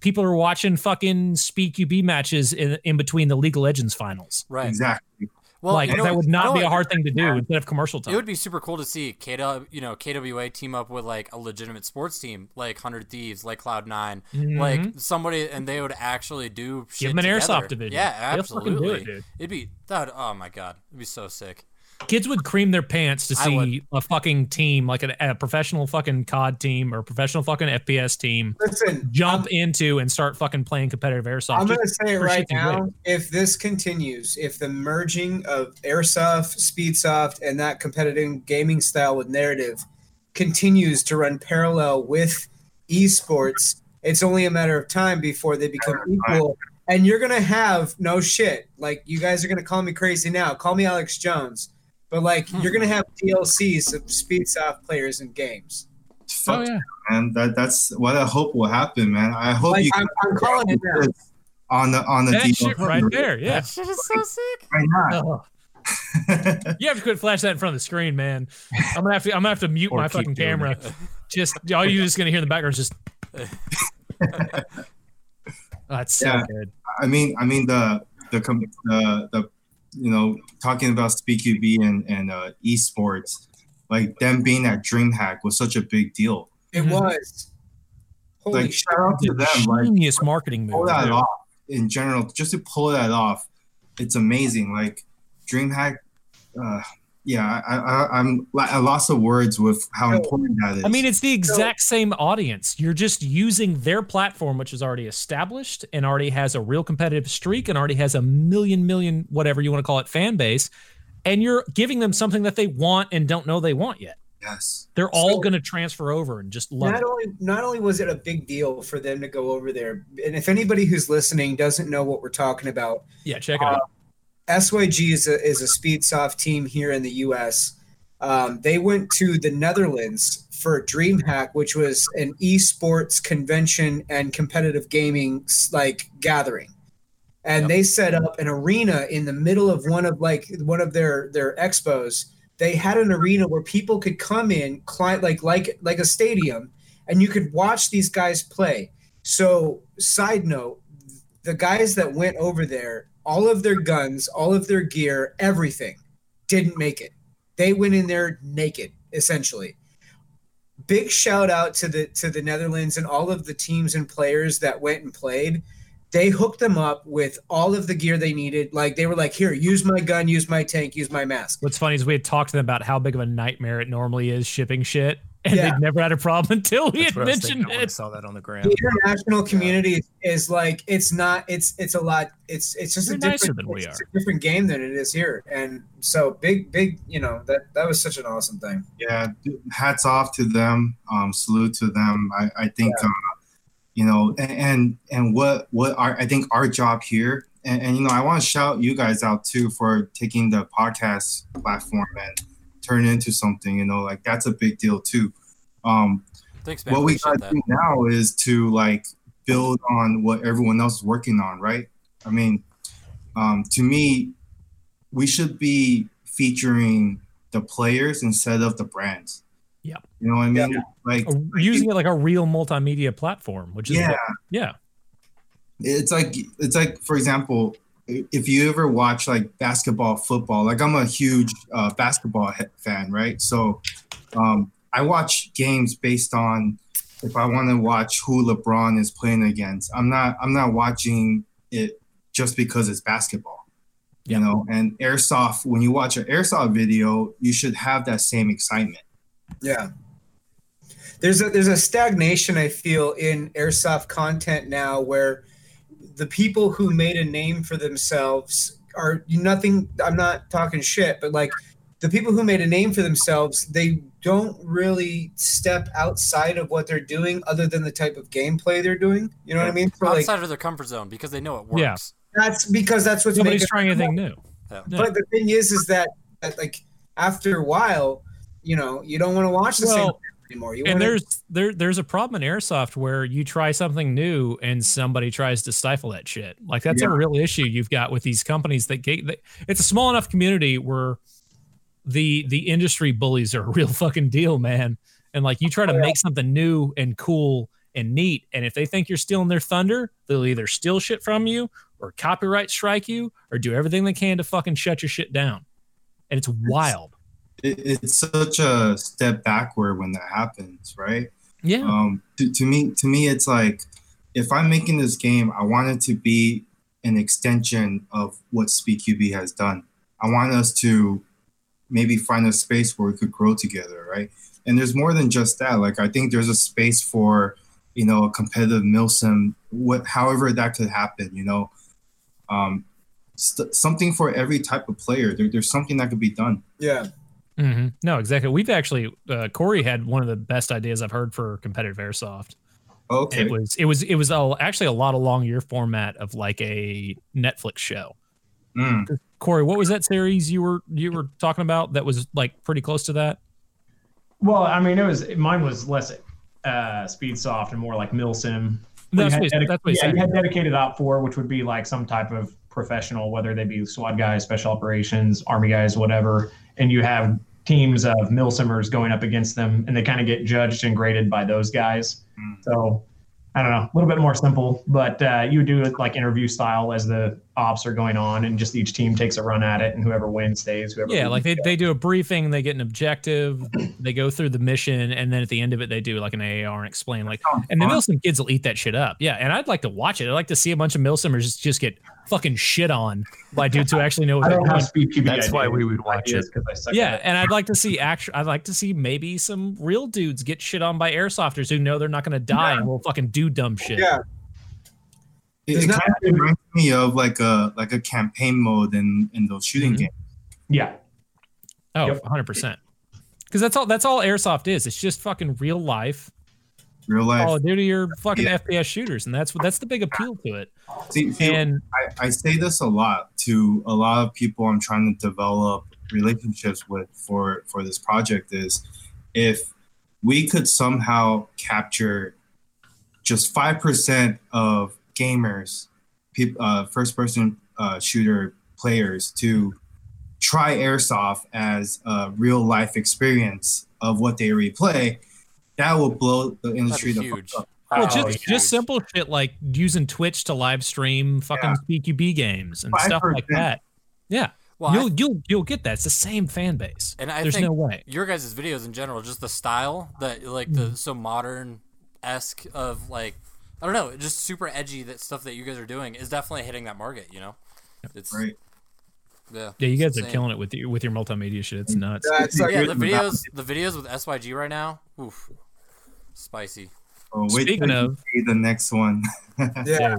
Speaker 1: people are watching fucking speed QB matches in in between the League of Legends finals.
Speaker 2: Right.
Speaker 5: Exactly.
Speaker 2: Well,
Speaker 1: like
Speaker 2: you know
Speaker 1: that would not be a hard thing to do instead of commercial time.
Speaker 2: It would be super cool to see KW, you know, KWA team up with like a legitimate sports team, like Hundred Thieves, like Cloud 9 like
Speaker 1: Mhm.
Speaker 2: somebody, and they would actually do shit
Speaker 1: Give them an
Speaker 2: together.
Speaker 1: airsoft division.
Speaker 2: Yeah, absolutely.
Speaker 1: it.
Speaker 2: It'd be that. Oh my god, it'd be so sick.
Speaker 1: Kids would cream their pants to see a fucking team like a, a professional fucking COD team or a professional fucking FPS team
Speaker 3: Listen,
Speaker 1: jump into and start fucking playing competitive airsoft.
Speaker 3: I'm gonna say it right now.
Speaker 1: gigs.
Speaker 3: If this continues, if the merging of airsoft, speedsoft, and that competitive gaming style with narrative continues to run parallel with esports, it's only a matter of time before they become equal. And you're gonna have no shit. Like you guys are gonna call me crazy now. Call me Alex Jones, but like hmm. you're gonna have DLCs of speedsoft players in games.
Speaker 5: Oh, Fuck yeah. man. That that's what I hope will happen, man. I hope
Speaker 3: Like,
Speaker 5: you
Speaker 3: I'm- I'm calling it now.
Speaker 5: on the on the
Speaker 1: That
Speaker 5: deal.
Speaker 1: shit right there, yeah.
Speaker 2: That shit is so sick.
Speaker 5: Why not?
Speaker 1: Oh. you have to quit flash that in front of the screen, man. I'm gonna have to. I'm gonna have to mute
Speaker 4: Or
Speaker 1: my fucking camera.
Speaker 4: it.
Speaker 1: Just all you're just gonna hear in the background is just. Oh, that's so
Speaker 5: Yeah.
Speaker 1: good.
Speaker 5: I mean, I mean the the the the you know talking about SpeedQB and and uh, esports, like them being at DreamHack was such a big deal.
Speaker 3: It
Speaker 1: Mhm.
Speaker 3: was. Holy
Speaker 5: like
Speaker 3: shit.
Speaker 5: shout out to them, like
Speaker 1: Genius marketing
Speaker 5: pull
Speaker 1: move.
Speaker 5: that
Speaker 1: dude.
Speaker 5: off in general. Just to pull that off, it's amazing. Like DreamHack, uh, yeah, I, I I'm I lost the words with how important that is.
Speaker 1: I mean, it's the exact same audience. You're just using their platform, which is already established and already has a real competitive streak and already has a million, million, whatever you want to call it, fan base. And you're giving them something that they want and don't know they want yet.
Speaker 5: yes,
Speaker 1: They're all
Speaker 3: So-
Speaker 1: going to transfer over and just love
Speaker 3: not
Speaker 1: it.
Speaker 3: only not only was it a big deal for them to go over there, and if anybody who's listening doesn't know what we're talking about,
Speaker 1: Yeah, check it uh, out.
Speaker 3: SYG is a is a speedsoft team here in the U.S. Um, they went to the Netherlands for DreamHack, which was an esports convention and competitive gaming like gathering, and they set up an arena in the middle of one of like one of their their expos. They had an arena where people could come in, climb like like like a stadium, and you could watch these guys play. So, side note, the guys that went over there, all of their guns, all of their gear, everything didn't make it. They went in there naked, essentially. Big shout out to the to the Netherlands and all of the teams and players that went and played. They hooked them up with all of the gear they needed. Like they were like, "Here, use my gun, use my tank, use my mask."
Speaker 1: What's funny is we had talked to them about how big of a nightmare it normally is shipping shit, and
Speaker 3: Yeah.
Speaker 1: they'd never had a problem until we
Speaker 4: That's
Speaker 1: had
Speaker 4: what I was
Speaker 1: mentioned
Speaker 4: when I
Speaker 1: it.
Speaker 4: saw that on the ground.
Speaker 3: the international community is like it's not it's it's a lot it's it's just
Speaker 1: They're
Speaker 3: a different
Speaker 1: than we
Speaker 3: it's
Speaker 1: are.
Speaker 3: a different game than it is here and so big big you know that that was such an awesome thing
Speaker 5: yeah, hats off to them. Um, salute to them. I, I think, uh, you know, and, and and what what our I think our job here, and, and you know, I want to shout you guys out too for taking the podcast platform and turn into something. You know, like that's a big deal too. Um,
Speaker 2: Thanks, man.
Speaker 5: what we gotta do now is to like build on what everyone else is working on, right? I mean, um, to me, we should be featuring the players instead of the brands.
Speaker 1: Yeah.
Speaker 5: You know what I mean? Like
Speaker 1: Or using it like a real multimedia platform, which is
Speaker 5: yeah,
Speaker 1: what- yeah.
Speaker 5: it's like it's like for example, if you ever watch like basketball, football, like I'm a huge uh, basketball he- fan, right? So um, I watch games based on if I want to watch who LeBron is playing against, I'm not I'm not watching it just because it's basketball. You know, and airsoft. When you watch an airsoft video, you should have that same excitement.
Speaker 3: Yeah. There's a there's a stagnation I feel in airsoft content now where the people who made a name for themselves are nothing I'm not talking shit, but like the people who made a name for themselves, they don't really step outside of what they're doing other than the type of gameplay they're doing. You know what I mean? So, like,
Speaker 2: outside of their comfort zone because they know it works.
Speaker 1: Yeah.
Speaker 3: that's because that's what's
Speaker 1: Nobody's
Speaker 3: making
Speaker 1: trying anything new.
Speaker 2: Yeah.
Speaker 3: But the thing is, is that, that like after a while, you know, you don't want to watch the same
Speaker 1: Well,
Speaker 3: thing anymore. You
Speaker 1: and there's there there's a problem in airsoft where you try something new and somebody tries to stifle that shit. Like that's a real issue you've got with these companies that get. That, it's a small enough community where the the industry bullies are a real fucking deal, man. And like you try to oh, make something new and cool and neat, and if they think you're stealing their thunder, they'll either steal shit from you or copyright strike you or do everything they can to fucking shut your shit down. And it's wild.
Speaker 5: It, it's such a step backward when that happens, right?
Speaker 1: Yeah.
Speaker 5: Um, to, to me, to me, it's like if I'm making this game, I want it to be an extension of what SpeedQB has done. I want us to maybe find a space where we could grow together, right? And there's more than just that. Like I think there's a space for you know a competitive milsim, what however that could happen. You know, um, st- something for every type of player. There, there's something that could be done.
Speaker 3: yeah.
Speaker 1: Hmm No, exactly. We've actually uh, Corey had one of the best ideas I've heard for competitive airsoft.
Speaker 5: Okay.
Speaker 1: It was it was it was a, actually a lot along your format of like a Netflix show.
Speaker 5: Mm.
Speaker 1: Corey, what was that series you were you were talking about that was like pretty close to that?
Speaker 6: Well, I mean, it was mine was less uh, speed soft and more like milsim.
Speaker 1: That's
Speaker 6: You
Speaker 1: what he-
Speaker 6: dedic-
Speaker 1: that's what
Speaker 6: yeah,
Speaker 1: said.
Speaker 6: you had dedicated OPFOR, which would be like some type of professional, whether they be SWAT guys, special operations, army guys, whatever. And you have teams of milsimers going up against them, and they kind of get judged and graded by those guys. So I don't know, a little bit more simple, but uh, you would do it like interview style as the ops are going on, and just each team takes a run at it, and whoever wins stays. Whoever
Speaker 1: Yeah, like they,
Speaker 6: loses
Speaker 1: they do a briefing, they get an objective, they go through the mission, and then at the end of it, they do like an AAR and explain like, oh, and the
Speaker 5: fun.
Speaker 1: Milsim kids will eat that shit up. Yeah, and I'd like to watch it. I'd like to see a bunch of Milsimers just, just get fucking shit on by dudes who actually know what
Speaker 6: I
Speaker 1: they're
Speaker 6: don't
Speaker 1: doing.
Speaker 6: have speed QB
Speaker 4: That's why we would watch
Speaker 6: ideas
Speaker 4: it.
Speaker 6: 'cause I suck
Speaker 1: Yeah, and I'd like to see actual. I'd like to see maybe some real dudes get shit on by airsofters who know they're not going to die and will fucking do dumb shit.
Speaker 3: Yeah.
Speaker 5: It, it kind of reminds me of like a like a campaign mode in in those shooting
Speaker 1: Mhm.
Speaker 5: games.
Speaker 6: Yeah.
Speaker 1: Oh,
Speaker 6: Yep.
Speaker 1: 100%. Because that's all. That's all airsoft is. It's just fucking real life.
Speaker 5: Real life.
Speaker 1: Call of Duty or fucking
Speaker 5: Yeah.
Speaker 1: FPS shooters, and that's what that's the big appeal to it.
Speaker 5: See, see,
Speaker 1: And
Speaker 5: I, I say this a lot to a lot of people I'm trying to develop relationships with for for this project is if we could somehow capture just five percent of gamers, peop, uh, first person uh, shooter players to try airsoft as a real life experience of what they replay, that will blow the industry the fuck
Speaker 2: huge.
Speaker 5: up.
Speaker 1: well,
Speaker 6: Oh,
Speaker 1: just
Speaker 6: yeah.
Speaker 1: just simple shit like using Twitch to live stream fucking PQB games and stuff like that. Yeah,
Speaker 2: Well,
Speaker 1: you'll you'll you'll get that. It's the same fan base.
Speaker 2: And I
Speaker 1: There's
Speaker 2: think
Speaker 1: no way.
Speaker 2: your guys' videos in general, just the style that like the so modern esque of like I don't know, just super edgy that stuff that you guys are doing is definitely hitting that market. You know, it's
Speaker 5: Right.
Speaker 2: yeah.
Speaker 1: Yeah, you guys
Speaker 2: it's
Speaker 1: are killing it with your with your multimedia shit. It's nuts.
Speaker 3: That's like,
Speaker 2: Yeah, the
Speaker 5: Written
Speaker 2: videos, the videos with SYG right now, oof, spicy.
Speaker 5: Oh, wait
Speaker 1: Speaking of-
Speaker 5: the next one.
Speaker 3: yeah.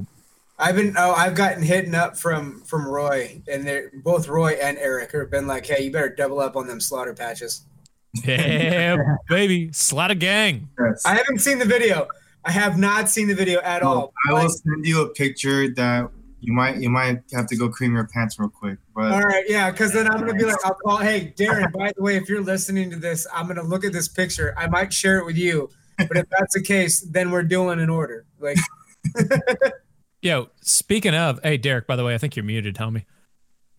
Speaker 3: I've been oh I've gotten hit up from from Roy and they're both Roy and Eric have been like, hey, you better double up on them slaughter patches.
Speaker 1: Yeah, baby, slat a gang.
Speaker 5: Yes.
Speaker 3: I haven't seen the video. I have not seen the video at all.
Speaker 5: I
Speaker 3: Like,
Speaker 5: will send you a picture that you might you might have to go cream your pants real quick. But
Speaker 3: all right, yeah, because then I'm gonna be like, I'll call. Hey, Darren. By the way, if you're listening to this, I'm gonna look at this picture. I might share it with you, but if that's the case, then we're doing an order. Like,
Speaker 1: Yo, speaking of, hey Derek, by the way, I think you're muted, homie.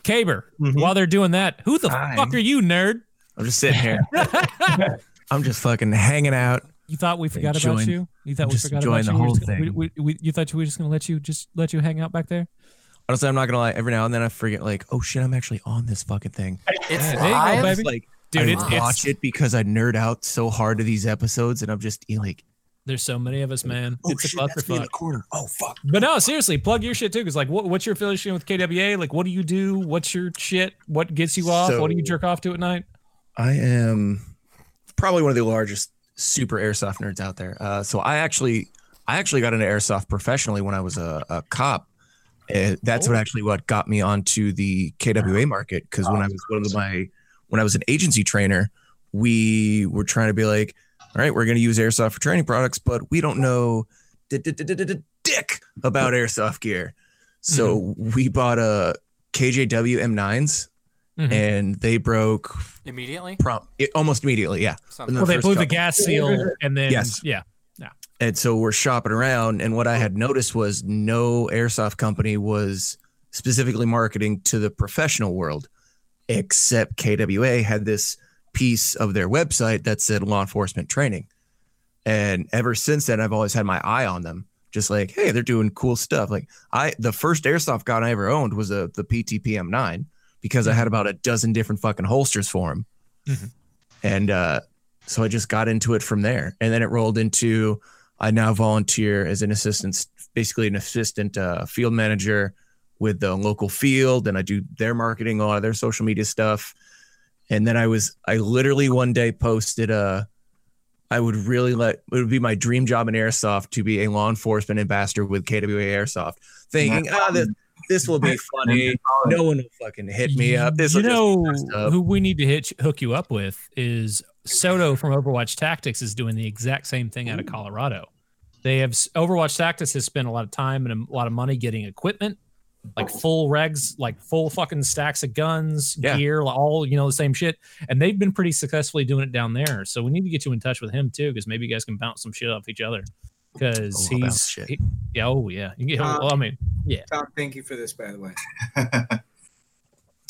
Speaker 1: Caber,
Speaker 4: Mhm.
Speaker 1: while they're doing that, who the
Speaker 4: Hi.
Speaker 1: fuck are you, nerd?
Speaker 4: I'm just sitting here. I'm just fucking hanging out.
Speaker 1: You thought we forgot about you? You thought we
Speaker 4: just
Speaker 1: forgot
Speaker 4: enjoying
Speaker 1: about
Speaker 4: the
Speaker 1: you?
Speaker 4: Whole
Speaker 1: gonna-
Speaker 4: thing.
Speaker 1: We, we, we, you thought we were just gonna let you just let you hang out back there?
Speaker 4: Honestly, I'm not gonna lie. Every now and then I forget, like, oh shit, I'm actually on this fucking thing.
Speaker 2: It's
Speaker 1: Yeah, there you go,
Speaker 2: live.
Speaker 1: baby.
Speaker 4: Like,
Speaker 1: Dude,
Speaker 4: I
Speaker 1: it's,
Speaker 4: watch
Speaker 1: it's
Speaker 4: it because I nerd out so hard to these episodes, and I'm just you know, like,
Speaker 1: There's so many of us, man.
Speaker 4: Oh
Speaker 1: it's
Speaker 4: shit,
Speaker 1: a
Speaker 4: that's me in the corner. Oh fuck.
Speaker 1: But no, seriously, plug your shit too. Because like, what, what's your affiliation with KWA? Like, what do you do? What's your shit? What gets you off? what do you jerk off to at night?
Speaker 4: I am probably one of the largest super airsoft nerds out there. Uh, so I actually, I actually got into airsoft professionally when I was a, a cop. Uh, that's what actually what got me onto the KWA market because when I was one of my when I was an agency trainer, we were trying to be like, all right, we're going to use airsoft for training products, but we don't know di- di- di- di- di- di- dick about airsoft gear. So we bought a KJW M9s
Speaker 1: Mhm.
Speaker 4: and they broke
Speaker 2: Immediately?
Speaker 4: prom- it, almost immediately. Yeah.
Speaker 2: Something.
Speaker 1: Well, they
Speaker 4: first
Speaker 1: blew the gas seal, and then
Speaker 4: Yes.
Speaker 1: yeah,
Speaker 4: And so we're shopping around, and what I had noticed was no airsoft company was specifically marketing to the professional world, except KWA had this piece of their website that said law enforcement training. And ever since then, I've always had my eye on them, just like, hey, they're doing cool stuff. Like I, the first airsoft gun I ever owned was a the PTPM nine because I had about a dozen different fucking holsters for them,
Speaker 1: Mhm.
Speaker 4: and uh, so I just got into it from there. And then it rolled into I now volunteer as an assistant, basically an assistant uh, field manager with the local field, and I do their marketing, a lot of their social media stuff. And then I was, I literally one day posted a, I would really let it would be my dream job in airsoft to be a law enforcement ambassador with KWA Airsoft, thinking, ah, this, this will be funny. No one will fucking hit me up. This
Speaker 1: you
Speaker 4: will
Speaker 1: know
Speaker 4: just up."
Speaker 1: who we need to hit hook you up with is Soto from Overwatch Tactics is doing the exact same thing out of Colorado. They have Overwatch Tactics has spent a lot of time and a lot of money getting equipment, like full regs, like full fucking stacks of guns,
Speaker 4: Yeah.
Speaker 1: gear, all you know the same shit. And they've been pretty successfully doing it down there. So we need to get you in touch with him too, because maybe you guys can bounce some shit off each other. Because he's he- yeah, oh yeah. You get,
Speaker 3: Uh,
Speaker 1: well, I mean, yeah.
Speaker 3: Tom, thank you for this, by the way.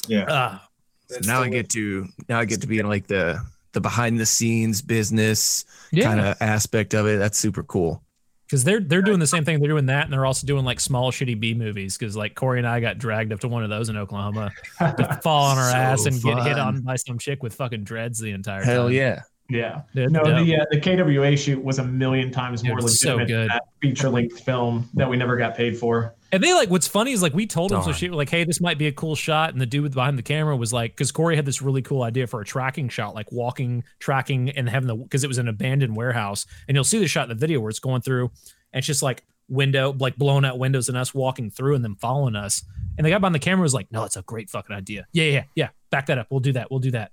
Speaker 5: yeah.
Speaker 1: Ah,
Speaker 4: So now
Speaker 3: the
Speaker 4: I
Speaker 3: way-
Speaker 4: get to now I get to be in like the the behind the scenes business
Speaker 1: yeah.
Speaker 4: kind of aspect of it. That's super cool.
Speaker 1: because they're they're doing the same thing. They're doing that, and they're also doing like small shitty B movies. Because like Corey and I got dragged up to one of those in Oklahoma to fall on our
Speaker 4: So
Speaker 1: ass and get hit on by some chick with fucking dreads the entire
Speaker 4: Hell
Speaker 1: time.
Speaker 4: Hell yeah.
Speaker 6: Yeah.
Speaker 1: Dude,
Speaker 6: No,
Speaker 1: dope.
Speaker 6: the uh, the KWA shoot was a million times more
Speaker 1: it's so
Speaker 6: legitimate than
Speaker 1: good.
Speaker 6: that feature length film that we never got paid for.
Speaker 1: And they like what's funny is like we told them so
Speaker 4: she
Speaker 1: shit like, hey, this might be a cool shot, and the dude behind the camera was like, because Corey had this really cool idea for a tracking shot, like walking, tracking, and having the because it was an abandoned warehouse, and you'll see the shot in the video where it's going through, and it's just like window, like blown out windows, and us walking through and them following us. And the guy behind the camera was like, no, it's a great fucking idea. Yeah, yeah, yeah. Back that up. We'll do that. We'll do that.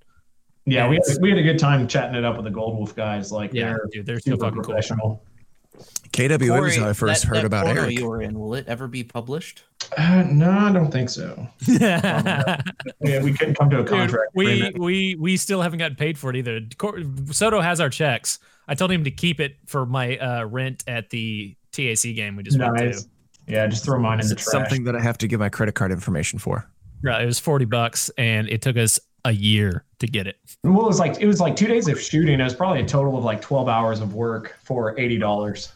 Speaker 6: Yeah,
Speaker 1: Yeah,
Speaker 6: we had, we had a good time chatting it up with the Gold Wolf guys. Like,
Speaker 1: Yeah,
Speaker 6: they're
Speaker 1: dude, they're so
Speaker 6: super
Speaker 1: fucking
Speaker 6: professional.
Speaker 4: KWA was
Speaker 7: Corey,
Speaker 4: how I first
Speaker 7: that-
Speaker 4: heard
Speaker 7: that
Speaker 4: about
Speaker 7: porno
Speaker 4: Eric.
Speaker 7: you were in, will it ever be published?
Speaker 6: Uh, no, I don't think so.
Speaker 1: yeah,
Speaker 6: Yeah, we couldn't come to a contract.
Speaker 1: we we we still haven't gotten paid for it either. Cor- Soto has our checks. I told him to keep it for my uh, rent at the TAC game we just went to.
Speaker 6: Yeah, just throw mine in
Speaker 4: Is
Speaker 6: the trash.
Speaker 4: something that I have to give my credit card information for?
Speaker 1: Right, it was forty bucks, and it took us a year to get it.
Speaker 6: Well, it was like it was like two days of shooting. It was probably a total of like twelve hours of work for eighty dollars.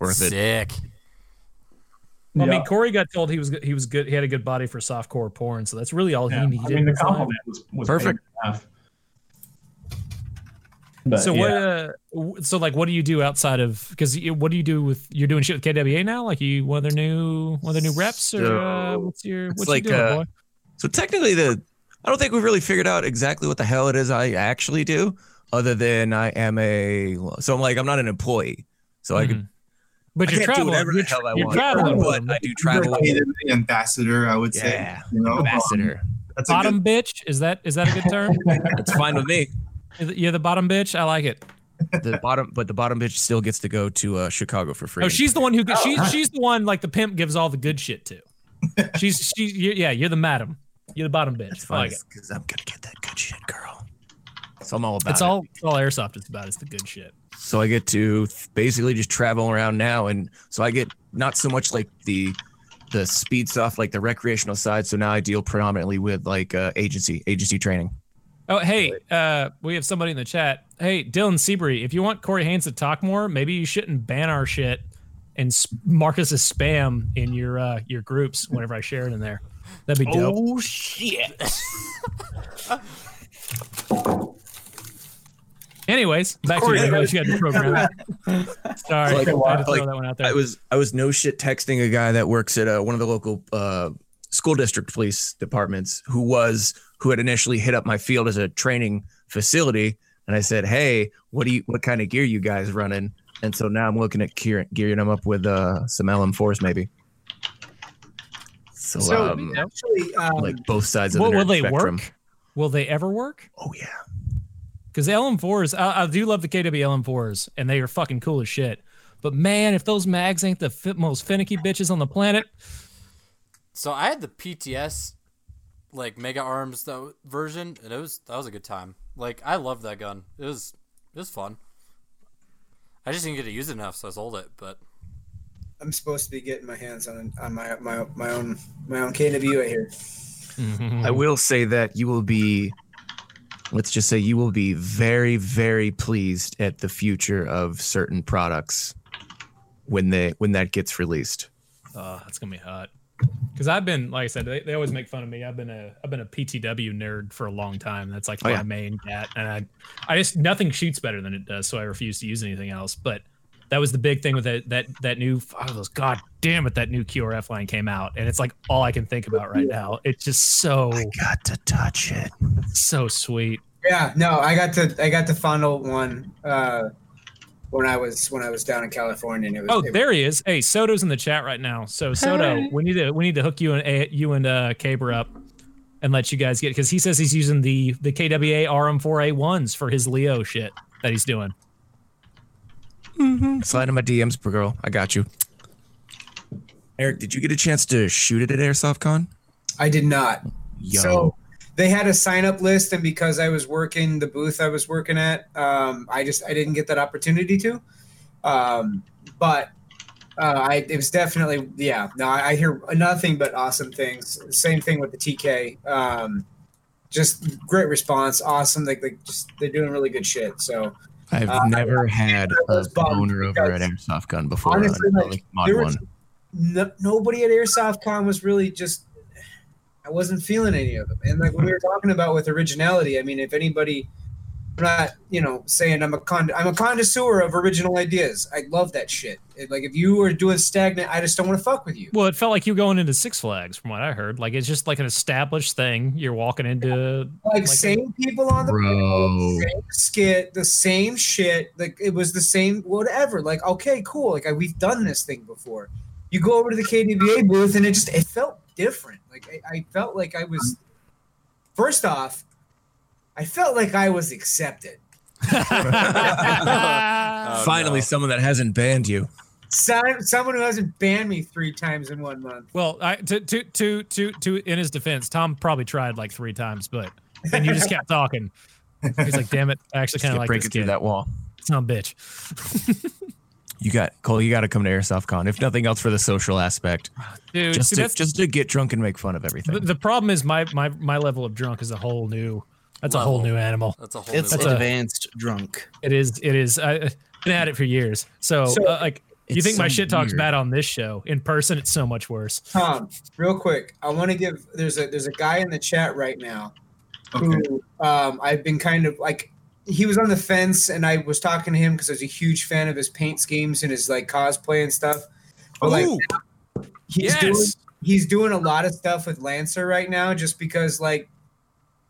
Speaker 4: Worth it.
Speaker 2: Sick.
Speaker 1: Well, I mean, Corey got told he was he was good. He had a good body for softcore porn, so that's really all
Speaker 6: Yeah,
Speaker 1: he needed.
Speaker 6: I mean, the
Speaker 1: at the time.
Speaker 6: compliment was, was
Speaker 4: Perfect.
Speaker 6: paid in half. But,
Speaker 1: So
Speaker 6: yeah.
Speaker 1: what? Uh, so like, what do you do outside of? Because what do you do with? You're doing shit with KWA now. Like you one of their new one of their new reps, or uh, what's your
Speaker 4: it's
Speaker 1: what's
Speaker 4: like,
Speaker 1: you doing,
Speaker 4: uh,
Speaker 1: boy?
Speaker 4: So technically, the I don't think we've really figured out exactly what the hell it is I actually do, other than I am a. So I'm like I'm not an employee, so I could.
Speaker 1: Mhm. But
Speaker 4: I
Speaker 1: you're
Speaker 4: can't do
Speaker 1: traveling.
Speaker 4: whatever the
Speaker 1: you're,
Speaker 4: hell I
Speaker 1: you're
Speaker 4: want.
Speaker 1: traveling with
Speaker 4: But. I do
Speaker 5: You're
Speaker 4: travel.
Speaker 5: ambassador, I would say.
Speaker 4: Yeah,
Speaker 5: You know,
Speaker 4: ambassador.
Speaker 5: That's a
Speaker 1: Bottom
Speaker 5: good,
Speaker 1: bitch. Is that is that a good term?
Speaker 4: It's fine with me.
Speaker 1: You're the bottom bitch. I like it.
Speaker 4: The bottom, but the bottom bitch still gets to go to uh, Chicago for free.
Speaker 1: Oh, she's the one who she's she's the one like the pimp gives all the good shit to. She's she's yeah. You're the madam. You're the bottom bitch.
Speaker 4: That's fine because I'm gonna get that good shit, girl. So I'm all about
Speaker 1: It's
Speaker 4: it.
Speaker 1: all it's all airsoft is about is the good shit.
Speaker 4: so I get to basically just travel around now, and so I get not so much like the the speed stuff, like the recreational side. So now I deal predominantly with like uh, agency agency training.
Speaker 1: Oh, hey, uh, we have somebody in the chat. Hey, Dylan Seabury, if you want Corey Haynes to talk more, maybe you shouldn't ban our shit and mark us as spam in your uh, your groups whenever I share it in there. That'd be dope.
Speaker 7: Oh shit!
Speaker 1: Anyways, back to you. What you got the program. Sorry,
Speaker 4: Like-
Speaker 1: I had to
Speaker 4: like,
Speaker 1: throw that one out there.
Speaker 4: I was I was no shit texting a guy that works at uh, one of the local uh, school district police departments who was who had initially hit up my field as a training facility, and I said, "Hey, what do you what kind of gear you guys running?" And so now I'm looking at gear, gearing them up with uh, some LM4s maybe. So,
Speaker 3: So
Speaker 4: um,
Speaker 3: actually, um,
Speaker 4: like both sides of
Speaker 1: Will,
Speaker 4: the
Speaker 1: will they
Speaker 4: spectrum.
Speaker 1: work? Will they ever work?
Speaker 4: Oh yeah.
Speaker 1: Because LM4s, I, I do love the KW LM4s, and they are fucking cool as shit. But man, if those mags ain't the fit, most finicky bitches on the planet,
Speaker 2: So I had the PTS like Mega Arms though version, and it was that was a good time. Like I love that gun. It was it was fun. I just didn't get to use it enough, so I sold it. But
Speaker 3: I'm supposed to be getting my hands on on my my my own my own KW right here. Mm-hmm.
Speaker 4: I will say that you will be, let's just say, you will be very, very pleased at the future of certain products when they when that gets released.
Speaker 1: oh, that's gonna be hot. Because I've been, like I said, they, they always make fun of me. I've been a I've been a PTW nerd for a long time. That's like
Speaker 4: Oh,
Speaker 1: my
Speaker 4: yeah.
Speaker 1: main cat, and I I just nothing shoots better than it does, so I refuse to use anything else. But that was the big thing with that that that new oh, those god damn it that new QRF line came out, and it's like all I can think about right now. It's just so I
Speaker 4: Got to touch it.
Speaker 1: so sweet.
Speaker 3: Yeah, no, I got to I got to fondle one uh, when I was when I was down in California. And it was,
Speaker 1: Oh,
Speaker 3: it-
Speaker 1: there he is. Hey, Soto's in the chat right now. So Soto, we need to we need to hook you and A- you and uh Caber up and let you guys get because he says he's using the the KWA RM4A ones for his Leo shit that he's doing.
Speaker 4: Slide in my DMs, per girl. I got you. Eric, did you get a chance to shoot it at Airsoft Con?
Speaker 3: I did not.
Speaker 4: Yo,
Speaker 3: So they had a sign up list, and because I was working the booth I was working at, um, I just I didn't get that opportunity to. Um, but uh, I it was definitely yeah. No, I, I hear nothing but awesome things. Same thing with the TK. Um, just great response, awesome. Like they just they're doing really good shit. So
Speaker 4: I've
Speaker 3: uh,
Speaker 4: never had
Speaker 3: I
Speaker 4: a
Speaker 3: was bummed
Speaker 4: boner over at Airsoft Gun before.
Speaker 3: honestly, like,
Speaker 4: Mod
Speaker 3: was- no, nobody at Airsoft Con was really just. I wasn't feeling any of them, and like when we were talking about with originality. I mean, if anybody, I'm not you know saying I'm a con, I'm a connoisseur of original ideas. I love that shit. It- like if you are doing stagnant, I just don't want to fuck with you.
Speaker 1: Well, it felt like you going into Six Flags from what I heard. Like it's just like an established thing. You're walking into
Speaker 3: Like,
Speaker 1: Like-
Speaker 3: same people on the
Speaker 4: Bro.
Speaker 3: same skit, the same shit. Like it was the same whatever. Like okay, cool. Like I, we've done this thing before. You go over to the KWA booth and it just it felt different. Like I, I felt like I was. First off, I felt like I was accepted.
Speaker 2: Oh,
Speaker 4: Finally,
Speaker 2: no.
Speaker 4: someone that hasn't banned you.
Speaker 3: Some, someone who hasn't banned me three times in one month.
Speaker 1: Well, I to to to to to in his defense, Tom probably tried like three times, but and you just kept talking. He's like, "Damn it, I actually kind of like
Speaker 4: breaking through that wall.
Speaker 1: Some bitch.
Speaker 4: You got Cole. You got to come to Airsoft Con, if nothing else, for the social aspect,
Speaker 1: Dude,
Speaker 4: just
Speaker 1: see,
Speaker 4: to, just to get drunk and make fun of everything.
Speaker 1: the, the problem is my my my level of drunk is a whole new. That's a whole new animal.
Speaker 2: That's a whole
Speaker 7: It's
Speaker 2: new
Speaker 1: That's
Speaker 2: one.
Speaker 1: a-
Speaker 7: advanced drunk.
Speaker 1: It is. It is. I, I've been at it for years. So,
Speaker 3: So-
Speaker 1: uh, like, you
Speaker 4: It's
Speaker 1: think my shit talks
Speaker 4: weird.
Speaker 1: bad on this show? In person, it's so much worse.
Speaker 3: Tom, real quick, I want to give. There's a there's a guy in the chat right now who um, I've been kind of like. He was on the fence, and I was talking to him because I was a huge fan of his paint schemes and his like cosplay and stuff. But like,
Speaker 4: Ooh,
Speaker 3: he's
Speaker 1: Yes.
Speaker 3: doing he's doing a lot of stuff with Lancer right now, just because like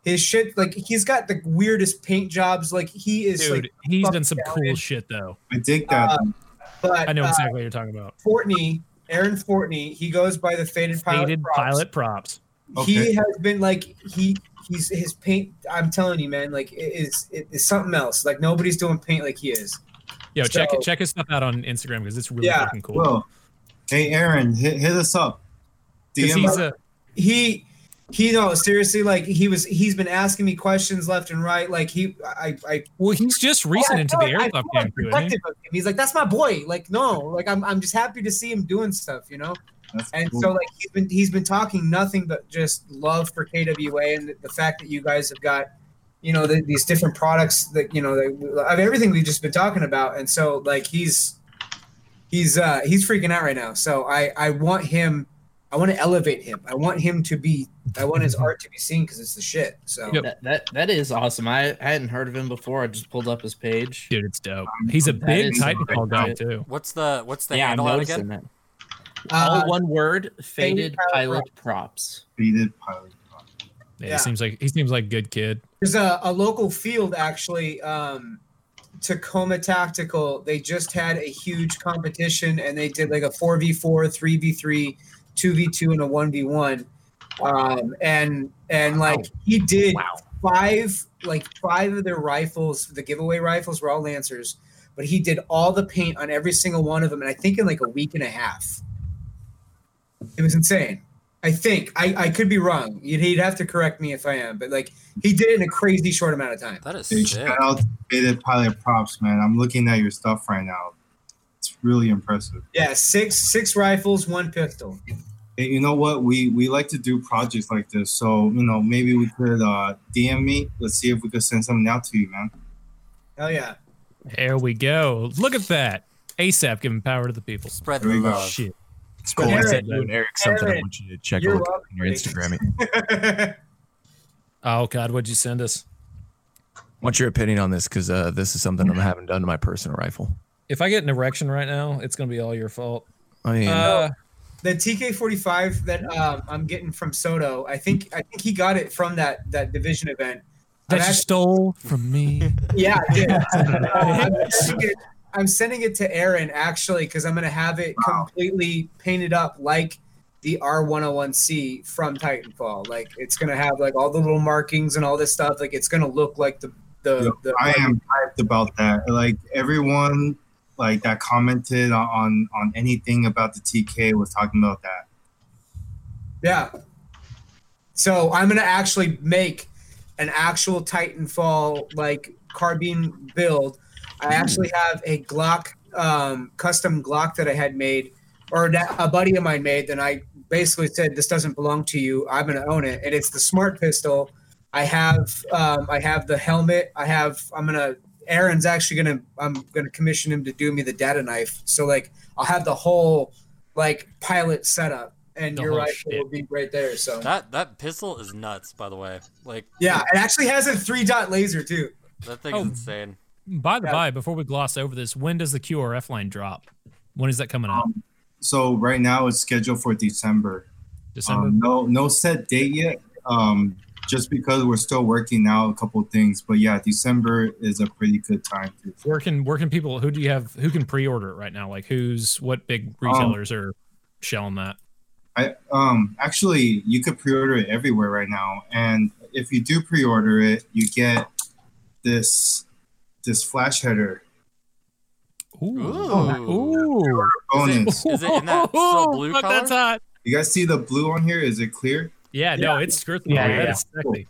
Speaker 3: his shit, like he's got the weirdest paint jobs. Like he is
Speaker 1: Dude,
Speaker 3: like,
Speaker 1: he's done some cool
Speaker 3: talented.
Speaker 1: shit though.
Speaker 5: I dig that.
Speaker 3: Um, but
Speaker 1: I know
Speaker 3: uh,
Speaker 1: exactly what you're talking about.
Speaker 3: Fortney, Aaron Fortney, he goes by the faded pilot.
Speaker 1: Faded
Speaker 3: props.
Speaker 1: pilot props.
Speaker 5: Okay.
Speaker 3: He has been like he he's his paint. I'm telling you, man, like it is it is something else. Like nobody's doing paint like he is.
Speaker 1: Yo, check
Speaker 3: So-
Speaker 1: it. Check his stuff out on Instagram because it's really
Speaker 3: Yeah,
Speaker 1: fucking cool.
Speaker 5: Well, hey Aaron, hit, hit us up.
Speaker 1: Because
Speaker 5: DM
Speaker 1: he's
Speaker 5: us.
Speaker 1: a
Speaker 3: He he no seriously like he was he's been asking me questions left and right. Like he I I
Speaker 1: well, he's just recent
Speaker 3: I
Speaker 1: into
Speaker 3: feel
Speaker 1: the
Speaker 3: like-
Speaker 1: airsoft game
Speaker 3: like
Speaker 1: he?
Speaker 3: protective of him. He's like that's my boy. Like no, like I'm I'm just happy to see him doing stuff. You know.
Speaker 5: That's
Speaker 3: And
Speaker 5: cool.
Speaker 3: so like he's been he's been talking nothing but just love for KWA and the, the fact that you guys have got you know the, these different products that you know that, of everything we've just been talking about and so like he's he's uh he's freaking out right now so I I want him I want to elevate him. I want him to be. I want his art to be seen because it's the shit. So
Speaker 7: That, that that is awesome. I, I hadn't heard of him before. I just pulled up his page.
Speaker 1: Dude, it's dope. He's a big
Speaker 7: is
Speaker 1: Titanfall guy too.
Speaker 2: What's the what's the
Speaker 7: yeah,
Speaker 2: handle out
Speaker 7: noticing
Speaker 2: again?
Speaker 7: that. All
Speaker 3: Uh,
Speaker 7: one word: faded
Speaker 3: Pilot
Speaker 7: pilot props.
Speaker 5: Faded pilot.
Speaker 1: Yeah,
Speaker 3: Yeah.
Speaker 1: he seems like he seems like a good kid.
Speaker 3: There's a, a local field actually, um, Tacoma Tactical. They just had a huge competition and they did like a 4v4, 3v3, 2v2, and a 1v1. Um, and and like he did wow. five like five of their rifles, the giveaway rifles were all lancers, but he did all the paint on every single one of them, and I think in like a week and a half. It was insane. I think I, I could be wrong. You'd, he'd have to correct me if I am, but like he did it in a crazy short amount of time.
Speaker 2: That is
Speaker 5: Hey,
Speaker 2: sick.
Speaker 5: shout out to Faded Pilot Props, man. I'm looking at your stuff right now. It's really impressive.
Speaker 3: Yeah, six six rifles, one pistol.
Speaker 5: Hey, you know what? We we like to do projects like this, so you know maybe we could uh, DM me. Let's see if we could send something out to you, man.
Speaker 3: Hell yeah.
Speaker 1: There we go. Look at that. ASAP giving power to the people.
Speaker 2: Spread the
Speaker 5: we
Speaker 2: love.
Speaker 1: Shit.
Speaker 4: It's cool. I
Speaker 3: Aaron,
Speaker 4: sent you and Eric something. I want you to check
Speaker 3: you're
Speaker 4: a look on your
Speaker 3: welcome.
Speaker 4: Instagram.
Speaker 1: Oh God, what'd you send us?
Speaker 4: What's your opinion on this? Because uh, this is something I haven't done to my personal rifle.
Speaker 1: If I get an erection right now, it's gonna be all your fault.
Speaker 4: I mean,
Speaker 1: Uh,
Speaker 3: The TK forty five that um, I'm getting from Soto, I think I think he got it from that that division event.
Speaker 1: that you stole from me.
Speaker 3: yeah, I did. I'm, sending it, I'm sending it to Aaron actually because I'm gonna have it completely painted up like the R101C from Titanfall. Like it's gonna have like all the little markings and all this stuff. Like it's gonna look like the the, the
Speaker 5: I am hyped about that. Like everyone, like that commented on on anything about the TK was talking about that.
Speaker 3: Yeah. So I'm gonna actually make an actual Titanfall like carbine build. I actually have a Glock um, custom Glock that I had made, or that a buddy of mine made. Then I basically said, "This doesn't belong to you. I'm gonna own it." And it's the Smart Pistol. I have um, I have the helmet. I have I'm gonna. Aaron's actually gonna I'm gonna commission him to do me the data knife. So like I'll have the whole like pilot setup, and
Speaker 1: The
Speaker 3: your rifle
Speaker 1: shit.
Speaker 3: will be right there. So
Speaker 2: That that pistol is nuts, by the way. Like
Speaker 3: yeah, it actually has a three dot laser too.
Speaker 2: that thing's
Speaker 1: Oh.
Speaker 2: insane.
Speaker 1: By the
Speaker 3: Yeah.
Speaker 1: by, before we gloss over this, when does the QRF line drop? When is that coming out?
Speaker 5: So right now it's scheduled for December.
Speaker 1: December.
Speaker 5: Um, no no set date yet. Um, just because we're still working out a couple things, but yeah, December is a pretty good time. To,
Speaker 1: where can where can people? Who do you have? Who can pre-order it right now? Like who's what big retailers are shelling that?
Speaker 5: I um actually you could pre-order it everywhere right now, and if you do pre-order it, you get this this flash header
Speaker 1: Ooh,
Speaker 2: Ooh.
Speaker 1: ooh.
Speaker 5: bonus.
Speaker 2: Is it in that still blue
Speaker 1: Fuck,
Speaker 2: color?
Speaker 1: That's hot.
Speaker 5: You guys see the blue on here? Is it clear?
Speaker 1: Yeah, no, it's skirt.
Speaker 6: Yeah,
Speaker 1: Yeah,
Speaker 6: yeah,
Speaker 1: that is sexy.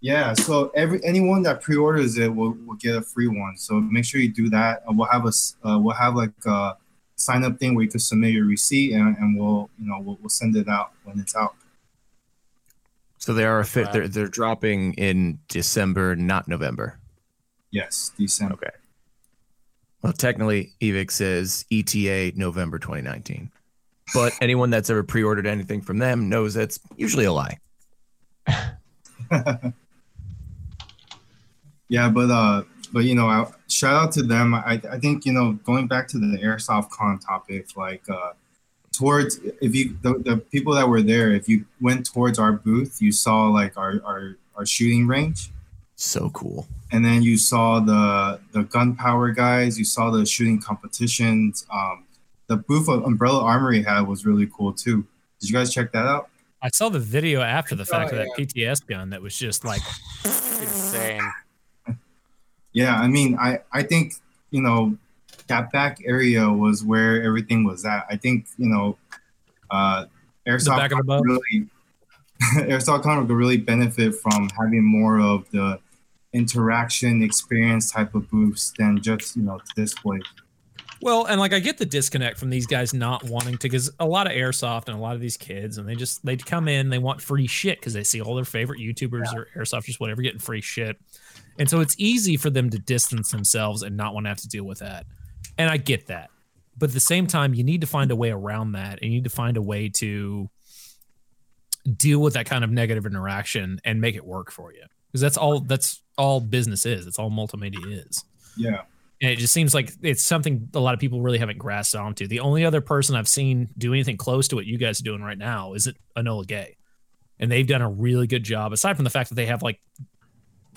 Speaker 5: Yeah, so every anyone that pre-orders it will, will get a free one. So make sure you do that. Uh, We'll have a s- uh, we'll have like a sign up thing where you can submit your receipt and, and we'll you know we'll, we'll send it out when it's out.
Speaker 4: so they are a fit.
Speaker 2: Wow.
Speaker 4: They're they're dropping in December, not November.
Speaker 5: Yes, December.
Speaker 4: Okay. Well, technically, Evike says ETA November 2019, but anyone that's ever pre-ordered anything from them knows that's usually a lie.
Speaker 5: Yeah, but uh, but you know, I, shout out to them. I I think you know going back to the airsoft con topic, like uh, towards if you the, the people that were there, if you went towards our booth, you saw like our our, our shooting range.
Speaker 4: So cool.
Speaker 5: and then you saw the the gun power guys you saw the shooting competitions um the booth of umbrella armory had was really cool too. Did you guys check that out?
Speaker 1: I saw the video after the fact
Speaker 3: Oh,
Speaker 1: of that PTS gun that was just like
Speaker 2: Insane.
Speaker 5: yeah i mean i i think you know that back area was where everything was at. I think you know uh airsoft
Speaker 1: back of the bus?
Speaker 5: really airsoft con could really benefit from having more of the interaction experience type of booths than just you know display
Speaker 1: Well, and like I get the disconnect from these guys not wanting to, because a lot of airsoft and a lot of these kids, and they just they come in, they want free shit because they see all their favorite YouTubers or airsofters, whatever, getting free shit, and so it's easy for them to distance themselves and not want to have to deal with that. And I get that, but at the same time, you need to find a way around that, and you need to find a way to deal with that kind of negative interaction and make it work for you. Because that's all that's all business is. It's all multimedia is.
Speaker 5: Yeah.
Speaker 1: And it just seems like it's something a lot of people really haven't grasped onto. The only other person i've seen do anything close to what you guys are doing right now is it Enola Gaye. And they've done a really good job aside from the fact that they have like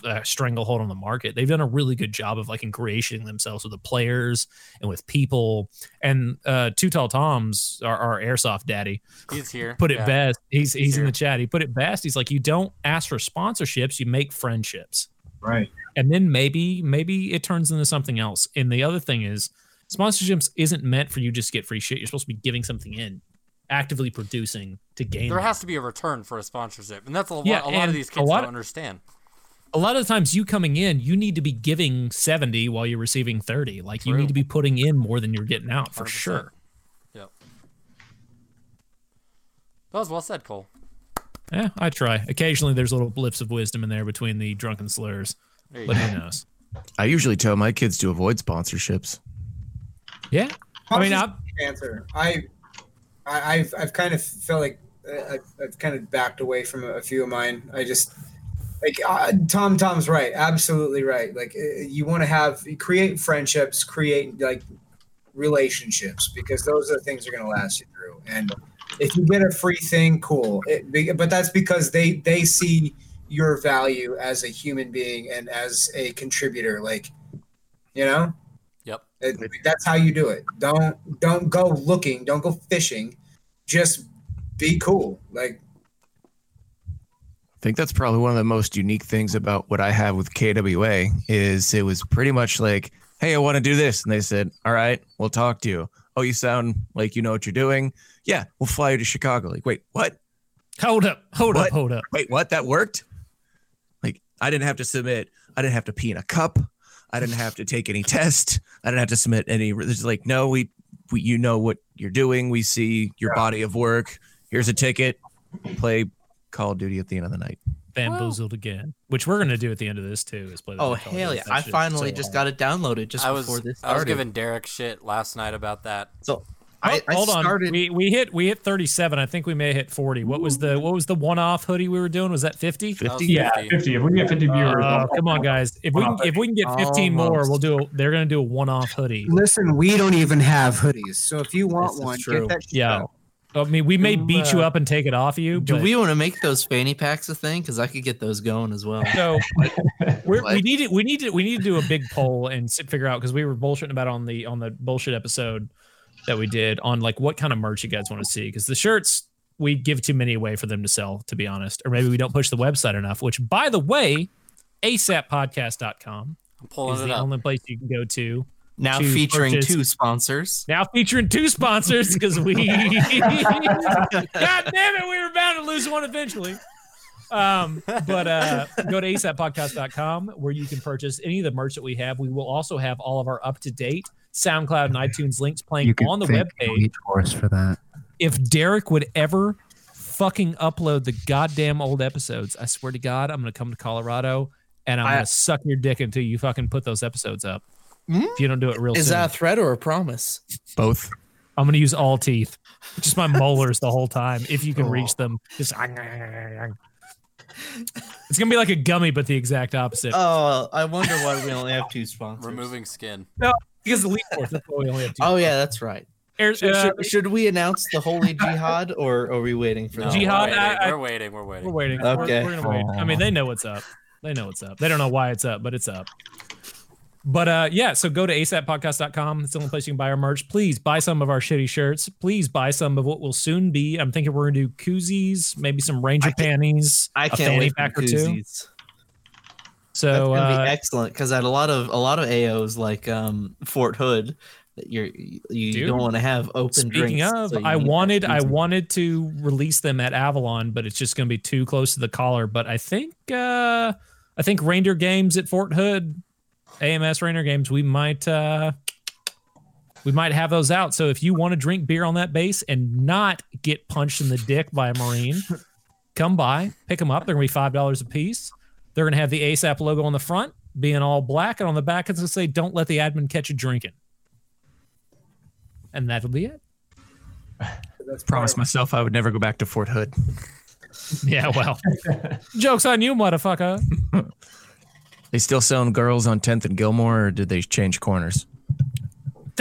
Speaker 1: a stranglehold on the market they've done a really good job of like ingratiating themselves with the players and with people. And uh two tall toms our, our airsoft daddy
Speaker 2: He's here.
Speaker 1: put it
Speaker 2: Yeah.
Speaker 1: best. He's he's,
Speaker 2: He's
Speaker 1: in the chat. He put it best. He's like you don't ask for sponsorships you make friendships.
Speaker 5: Right.
Speaker 1: And then maybe maybe it turns into something else and the other thing is sponsorships isn't meant for you just to get free shit you're supposed to be giving something in actively producing to gain
Speaker 2: There
Speaker 1: that.
Speaker 2: has to be a return for a sponsorship, and that's a, lot
Speaker 1: Yeah,
Speaker 2: a lot of these kids
Speaker 1: lot
Speaker 2: don't
Speaker 1: of-
Speaker 2: understand.
Speaker 1: a lot of the times you coming in you need to be giving 70 while you're receiving 30 like you need to be putting in more than you're getting out for
Speaker 2: 100%.
Speaker 1: sure
Speaker 2: Yep. That was well said, Cole.
Speaker 1: yeah i try occasionally there's little blips of wisdom in there between the drunken slurs but who knows
Speaker 4: I usually tell my kids to avoid sponsorships.
Speaker 1: yeah i mean
Speaker 3: I'll
Speaker 1: i
Speaker 3: answer. I, I I've I've kind of felt like uh, I've, I've kind of backed away from a, a few of mine. I just like uh, Tom. Tom's right. Absolutely right. Like uh, you want to have create friendships, create like relationships because those are the things that are going to last you through. And if you get a free thing, cool. It, but that's because they they see your value as a human being and as a contributor. Like you know.
Speaker 2: Yep.
Speaker 3: It- that's how you do it. Don't don't go looking. Don't go fishing. Just be cool. Like
Speaker 4: I think that's probably one of the most unique things about what I have with KWA is it was pretty much like, hey, I want to do this. And they said, all right, we'll talk to you. Oh, you sound like you know what you're doing. Yeah, we'll fly you to Chicago. Like, wait, what?
Speaker 1: hold up hold
Speaker 4: What?
Speaker 1: up hold up
Speaker 4: Wait, what? That worked? Like, I didn't have to submit. I didn't have to pee in a cup. I didn't have to take any test. I didn't have to submit any. It's like, no, we, we, you know what you're doing. We see your body of work. Here's a ticket. Play Call of Duty at the end of the night.
Speaker 1: bamboozled again which we're gonna do at the end of this too is play
Speaker 7: Oh
Speaker 1: Call
Speaker 7: hell yeah! I finally
Speaker 1: so
Speaker 7: just
Speaker 1: hard.
Speaker 7: got it downloaded just
Speaker 2: I was
Speaker 7: before this
Speaker 2: I was
Speaker 7: started.
Speaker 2: giving Derek shit last night about that.
Speaker 7: so
Speaker 1: Oh,
Speaker 7: I, I
Speaker 1: hold on. We we hit we hit 37. I think we may hit 40. What was the what was the one off hoodie we were doing? Was that 50?
Speaker 4: 50?
Speaker 6: Yeah,
Speaker 2: 50.
Speaker 6: 50. If we get 50 viewers,
Speaker 1: Uh,
Speaker 6: I'll-
Speaker 1: come on, guys. If we can, if we can get 15 more, we'll do. A, they're gonna do a one off hoodie.
Speaker 3: listen, we don't even have hoodies. So if you want
Speaker 7: This
Speaker 3: one,
Speaker 7: true.
Speaker 3: get that
Speaker 1: Yeah.
Speaker 3: out.
Speaker 1: I mean, we may
Speaker 7: Do,
Speaker 1: beat you
Speaker 7: uh,
Speaker 1: up and take it off you.
Speaker 7: Do
Speaker 1: but-
Speaker 7: we want to make those fanny packs a thing? Because I could get those going as well.
Speaker 1: So we're, we need to we need to we need to do a big poll and sit, figure out because we were bullshitting about on the on the bullshit episode that we did on like what kind of merch you guys want to see because the shirts we give too many away for them to sell to be honest or maybe we don't push the website enough which by the way asappodcast.com
Speaker 2: I'm pulling
Speaker 1: is
Speaker 2: it
Speaker 1: the
Speaker 2: up.
Speaker 1: only place you can go to
Speaker 7: Now
Speaker 1: to
Speaker 7: featuring
Speaker 1: purchase-
Speaker 7: two sponsors.
Speaker 1: now featuring two sponsors because we god damn it we were bound to lose one eventually um but uh go to asappodcast.com where you can purchase any of the merch that we have we will also have all of our up-to-date soundcloud and itunes links playing on the webpage
Speaker 11: Horse for that.
Speaker 1: if derek would ever fucking upload the goddamn old episodes i swear to god i'm gonna come to colorado and i'm
Speaker 7: I-
Speaker 1: gonna suck your dick until you fucking put those episodes up hmm? if you don't do it real
Speaker 7: Is
Speaker 1: soon
Speaker 7: that a threat or a promise?
Speaker 4: Both.
Speaker 1: I'm gonna use all teeth, just my molars the whole time. If you can
Speaker 7: Oh.
Speaker 1: reach them, just it's gonna be like a gummy, but the exact opposite.
Speaker 7: Oh, I wonder why we only have two sponsors.
Speaker 2: Removing skin.
Speaker 1: Because the Elite Force, that's why we only have two.
Speaker 7: Oh yeah, that's right.
Speaker 1: Air-
Speaker 7: Should,
Speaker 1: uh,
Speaker 7: should, should we announce the holy jihad, or are we waiting for
Speaker 2: No.
Speaker 1: Jihad,
Speaker 2: We're waiting.
Speaker 1: I-
Speaker 2: we're waiting. We're waiting.
Speaker 1: we're waiting. We're- We're, gonna wait. I mean, they know what's up. They know what's up. They don't know why it's up, but it's up. But uh, yeah, so go to asappodcast.com. It's the only place you can buy our merch. Please buy some of our shitty shirts. Please buy some of what will soon be. I'm thinking we're gonna do koozies, maybe some Ranger
Speaker 7: I can't-
Speaker 1: panties,
Speaker 7: I
Speaker 1: a
Speaker 7: can't
Speaker 1: fanny
Speaker 7: wait for
Speaker 1: pack or two.
Speaker 7: Koozies. That's
Speaker 1: So
Speaker 7: gonna
Speaker 1: uh,
Speaker 7: be excellent because at a lot of a lot of AOs like um, Fort Hood, that you're you
Speaker 1: Dude,
Speaker 7: don't want to have open. Drinks.
Speaker 1: Speaking of,
Speaker 7: so
Speaker 1: I
Speaker 7: need to have
Speaker 1: wanted I wanted to release them at Avalon, but it's just going to be too close to the collar. But I think uh I think Reindeer Games at Fort Hood, AMS Reindeer Games, we might uh we might have those out. So if you want to drink beer on that base and not get punched in the dick by a Marine, come by, pick them up. They're gonna be five dollars a piece. They're gonna have the ASAP logo on the front, being all black, and on the back it's gonna say "Don't let the admin catch you drinking." And that'll be it.
Speaker 3: That's part
Speaker 4: Promised myself I would never go back to Fort Hood.
Speaker 1: Yeah, well, jokes on you, motherfucker.
Speaker 4: They still selling girls on 10th and Gilmore, or did they change corners?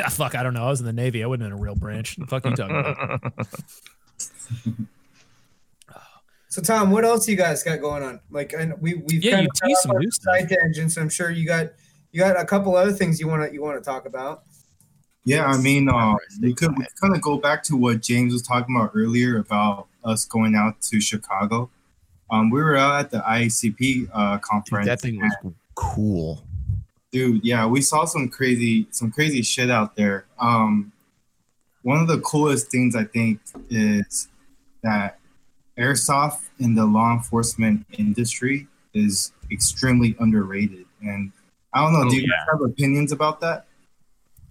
Speaker 1: Ah, fuck, I don't know. I was in the Navy. I wasn't in a real branch. The fuck you talking about?
Speaker 3: So Tom, what else you guys got going on? Like, and we we've
Speaker 1: Yeah,
Speaker 3: kind
Speaker 1: you
Speaker 3: of
Speaker 1: teased some new stuff.
Speaker 3: side tangent, so I'm sure you got you got a couple other things you want to you want to talk about.
Speaker 5: Yeah, I mean, uh, we could we kind of go back to what James was talking about earlier about us going out to Chicago. Um, we were out at the IACP uh,
Speaker 4: Dude,
Speaker 5: conference.
Speaker 4: that thing was cool.
Speaker 5: dude yeah we saw some crazy some crazy shit out there um one of the coolest things i think is that airsoft in the law enforcement industry is extremely underrated and i don't know
Speaker 1: Oh,
Speaker 5: do you
Speaker 1: yeah.
Speaker 5: have opinions about that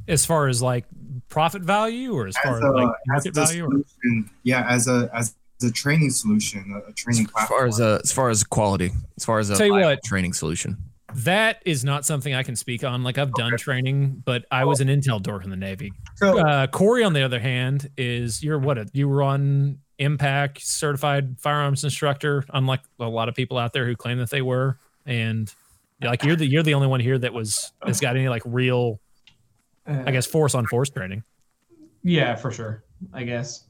Speaker 1: As far as like profit value, or as far as, like
Speaker 5: as
Speaker 1: market
Speaker 5: a
Speaker 1: value, or
Speaker 5: yeah as a as a training solution a, a training
Speaker 4: As
Speaker 5: platform
Speaker 4: far as uh, as far as quality, as far as a
Speaker 1: Tell you what.
Speaker 4: training solution.
Speaker 1: that is not something I can speak on. Like I've done training, but I was an intel dork in the Navy.
Speaker 3: So
Speaker 1: Uh, Corey, on the other hand, is you're what? A, you were on impact certified firearms instructor, unlike a lot of people out there who claim that they were. And like you're the you're the only one here that was has got any like real, I guess, force on force training.
Speaker 6: Yeah, for sure. I guess.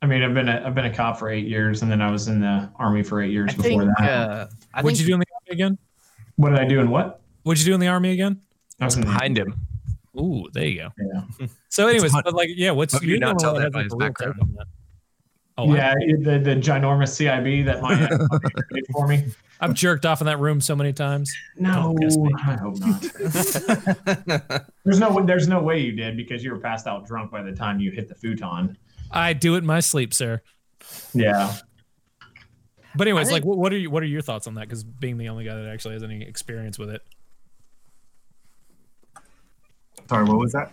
Speaker 6: I mean, I've been a, I've been a cop for eight years, and then I was in the army for eight years
Speaker 7: I
Speaker 6: before
Speaker 7: think.
Speaker 6: that.
Speaker 7: Uh, I
Speaker 1: What'd
Speaker 7: think
Speaker 1: you do in the army again?
Speaker 6: What did I do in what?
Speaker 1: What'd you do in the army again?
Speaker 6: I was in the,
Speaker 4: Behind him.
Speaker 1: Ooh, there you go.
Speaker 6: Yeah.
Speaker 1: So, anyways, but like, yeah, what's
Speaker 4: you
Speaker 1: you're
Speaker 4: not
Speaker 1: only
Speaker 4: tell
Speaker 1: one
Speaker 4: that
Speaker 1: has,
Speaker 4: by
Speaker 1: like,
Speaker 4: his
Speaker 1: a real
Speaker 4: background?
Speaker 1: On that. Oh, I-
Speaker 6: yeah, the the ginormous CIB that my did for me.
Speaker 1: I've jerked off in that room so many times.
Speaker 6: No,
Speaker 1: Don't kiss me.
Speaker 6: I hope not. there's no there's no way you did because you were passed out drunk by the time you hit the futon.
Speaker 1: I do it in my sleep, sir.
Speaker 6: Yeah.
Speaker 1: But anyways,
Speaker 7: I
Speaker 1: like, what, what are you, what are your thoughts on that? Because being the only guy that actually has any experience with it,
Speaker 5: sorry what was that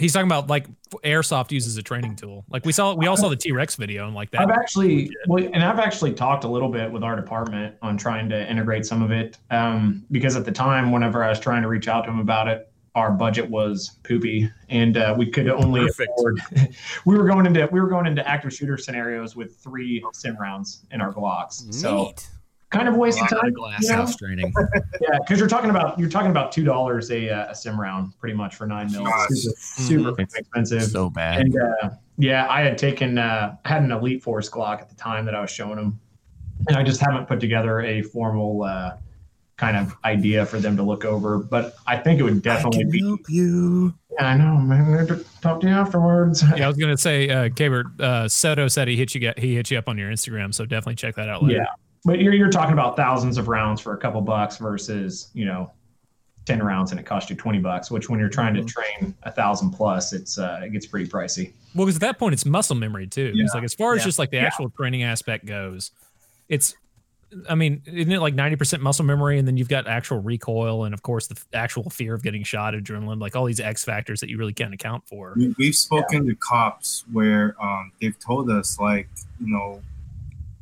Speaker 1: he's talking about like airsoft uses a training tool. Like we saw, we all saw the T Rex video and like that.
Speaker 6: I've actually, well, and I've actually talked a little bit with our department on trying to integrate some of it. Um, because at the time, whenever I was trying to reach out to him about it, our budget was poopy, and uh, we could only
Speaker 4: Perfect.
Speaker 6: afford. we were going into we were going into active shooter scenarios with three sim rounds in our Glocks. So
Speaker 2: Neat.
Speaker 6: Kind of a waste of time.
Speaker 4: glass
Speaker 6: you know?
Speaker 4: house training.
Speaker 6: Yeah, because you're talking about you're talking about two dollars a uh, a sim round, pretty much for nine mils.
Speaker 5: Nice.
Speaker 6: Super, super expensive.
Speaker 4: so bad.
Speaker 6: And uh, yeah, I had taken, uh, I had an Elite Force Glock at the time that I was showing them, and I just haven't put together a formal uh, kind of idea for them to look over. But I think it would definitely be.
Speaker 4: help you.
Speaker 6: Yeah, I know, man. I have to talk to you afterwards.
Speaker 1: yeah, I was gonna say, uh, Kabert, uh, Soto said he hit you, get, he hit you up on your Instagram, so definitely check that out later.
Speaker 6: Yeah, but you're you're talking about thousands of rounds for a couple bucks versus you know. 10 rounds and it costs you 20 bucks which when you're trying to train a thousand plus it's uh it gets pretty pricey
Speaker 1: Well, because at that point it's muscle memory too. It's like as far as
Speaker 7: Yeah.
Speaker 1: just like the actual training aspect goes, it's. I mean, isn't it like ninety percent muscle memory, and then you've got actual recoil, and of course the f- actual fear of getting shot, adrenaline, like all these X factors that you really can't account for.
Speaker 5: we, we've spoken to cops where um, they've told us like you know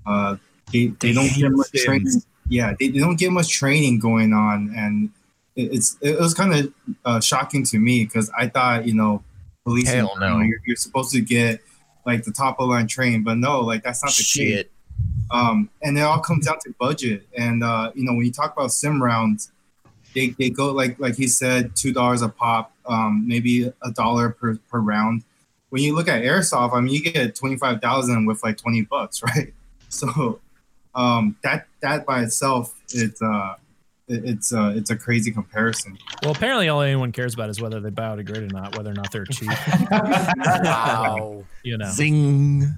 Speaker 5: uh, they, they don't get much training yeah they, they don't get much training going on and it, it's it was kind of uh, shocking to me because i thought you know police
Speaker 4: Hell
Speaker 5: You know, you're, you're supposed to get like the top of line training but no like that's not the case
Speaker 4: Shit.
Speaker 5: um, and it all comes down to budget. And uh, you know, when you talk about sim rounds, they, they go like like he said, two dollars a pop, um, maybe a dollar per, per round. When you look at airsoft, I mean, you get twenty five thousand with like twenty bucks, right? So um, that that by itself, it's uh, it- it's uh, it's a crazy comparison.
Speaker 1: Well, apparently all anyone cares about is whether they biodegrade or not, whether or not they're cheap.
Speaker 2: Wow.
Speaker 1: you know,
Speaker 4: Zing.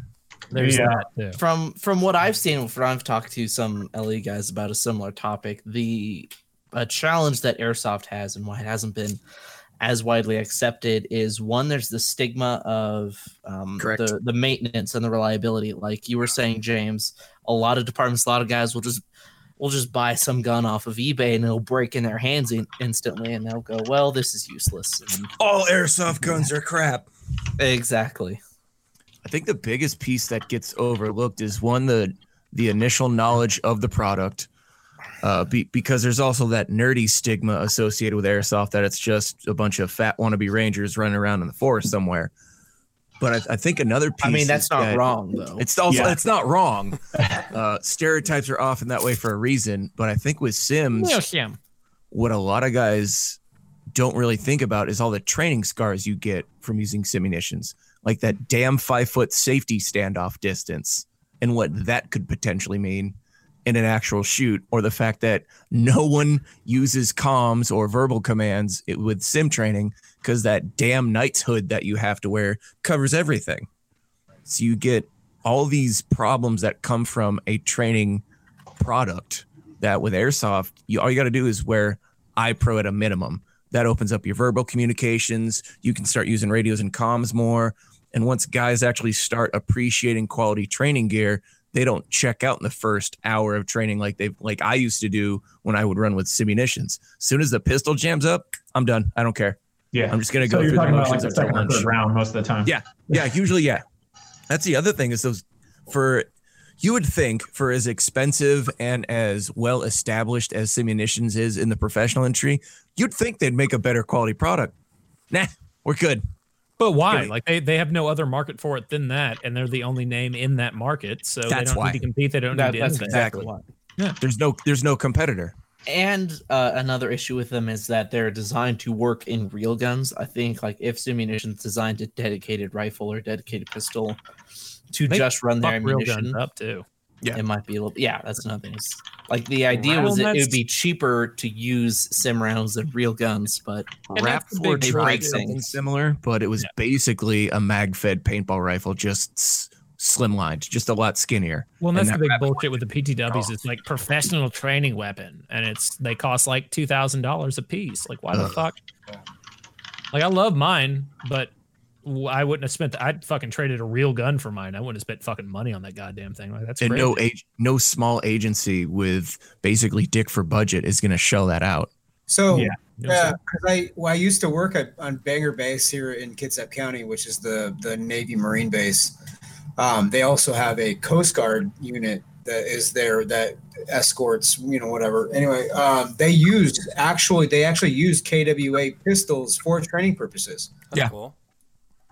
Speaker 1: there's
Speaker 6: Yeah.
Speaker 1: that too.
Speaker 7: from from what I've seen, from I've talked to some LE guys about a similar topic, the a challenge that airsoft has and why it hasn't been as widely accepted is one there's the stigma of um, the the maintenance and the reliability like you were saying james a lot of departments a lot of guys will just will just buy some gun off of ebay and it'll break in their hands in, instantly and they'll go well this is useless and
Speaker 4: All airsoft guns are crap.
Speaker 7: exactly
Speaker 4: I think the biggest piece that gets overlooked is one the the initial knowledge of the product, uh, be, because there's also that nerdy stigma associated with airsoft that it's just a bunch of fat wannabe rangers running around in the forest somewhere. But I, I think another piece.
Speaker 7: I mean,
Speaker 4: is
Speaker 7: that's not
Speaker 4: that-
Speaker 7: wrong though.
Speaker 4: It's also
Speaker 6: Yeah.
Speaker 4: it's not wrong. Uh, stereotypes are often that way for a reason, but I think with Sims,
Speaker 1: Yes, yeah.
Speaker 4: what a lot of guys don't really think about is all the training scars you get from using simunitions, like that damn five foot safety standoff distance, and what that could potentially mean in an actual shoot, or the fact that no one uses comms or verbal commands with sim training because that damn knight's hood that you have to wear covers everything. So you get all these problems that come from a training product that with airsoft you all you got to do is wear iPro at a minimum. That opens up your verbal communications. You can start using radios and comms more. And once guys actually start appreciating quality training gear, they don't check out in the first hour of training like they like I used to do when I would run with simunitions. As soon as the pistol jams up, I'm done. I don't care.
Speaker 6: Yeah.
Speaker 4: I'm just gonna
Speaker 6: so
Speaker 4: go
Speaker 6: you're
Speaker 4: through the
Speaker 6: talking about like the second or
Speaker 4: lunch.
Speaker 6: third round most of the time.
Speaker 4: Yeah, yeah, usually yeah. That's the other thing is those for you would think for as expensive and as well established as simunitions is in the professional industry, you'd think they'd make a better quality product. Nah, we're good.
Speaker 1: But why? Like they, they have no other market for it than that, and they're the only name in that market. So they don't
Speaker 4: why.
Speaker 1: need to compete. They don't
Speaker 7: That-
Speaker 1: need to
Speaker 7: that's
Speaker 1: innovate.
Speaker 7: exactly
Speaker 4: Exactly.
Speaker 7: why.
Speaker 4: There's no there's no competitor.
Speaker 7: And uh, another issue with them is that they're designed to work in real guns. I think like if Simunition's designed a dedicated rifle or dedicated pistol to
Speaker 1: They
Speaker 7: just run their
Speaker 1: Fuck real
Speaker 7: ammunition,
Speaker 1: up too.
Speaker 4: Yeah.
Speaker 7: it might be a little. Yeah, that's another thing. It's- Like the idea was that it would be cheaper to use sim rounds than real guns, but
Speaker 1: And
Speaker 4: Rap
Speaker 1: that's the
Speaker 4: Four tried something similar, but it was
Speaker 1: Yeah.
Speaker 4: basically a mag-fed paintball rifle, just slimlined, just a lot skinnier.
Speaker 1: Well, and
Speaker 4: And
Speaker 1: that's
Speaker 4: that
Speaker 1: the big
Speaker 4: rabbit
Speaker 1: bullshit with the PTWs. It's like professional training weapon, and it's they cost like two thousand dollars a piece. Like, why the fuck? Like, I love mine, but w- I wouldn't have spent. I'd fucking traded a real gun for mine. I wouldn't have spent fucking money on that goddamn thing. Like, that's
Speaker 4: and
Speaker 1: crazy.
Speaker 4: no age, no small agency with basically dick for budget is going to shell that out.
Speaker 3: So
Speaker 1: Yeah.
Speaker 3: yeah, because I well, I used to work at on Bangor Base here in Kitsap County, which is the the Navy Marine base. Um, they also have a Coast Guard unit that is there that escorts, you know, whatever. Anyway, um, they used actually they actually used KWA pistols for training purposes.
Speaker 2: That's
Speaker 4: Yeah.
Speaker 2: cool.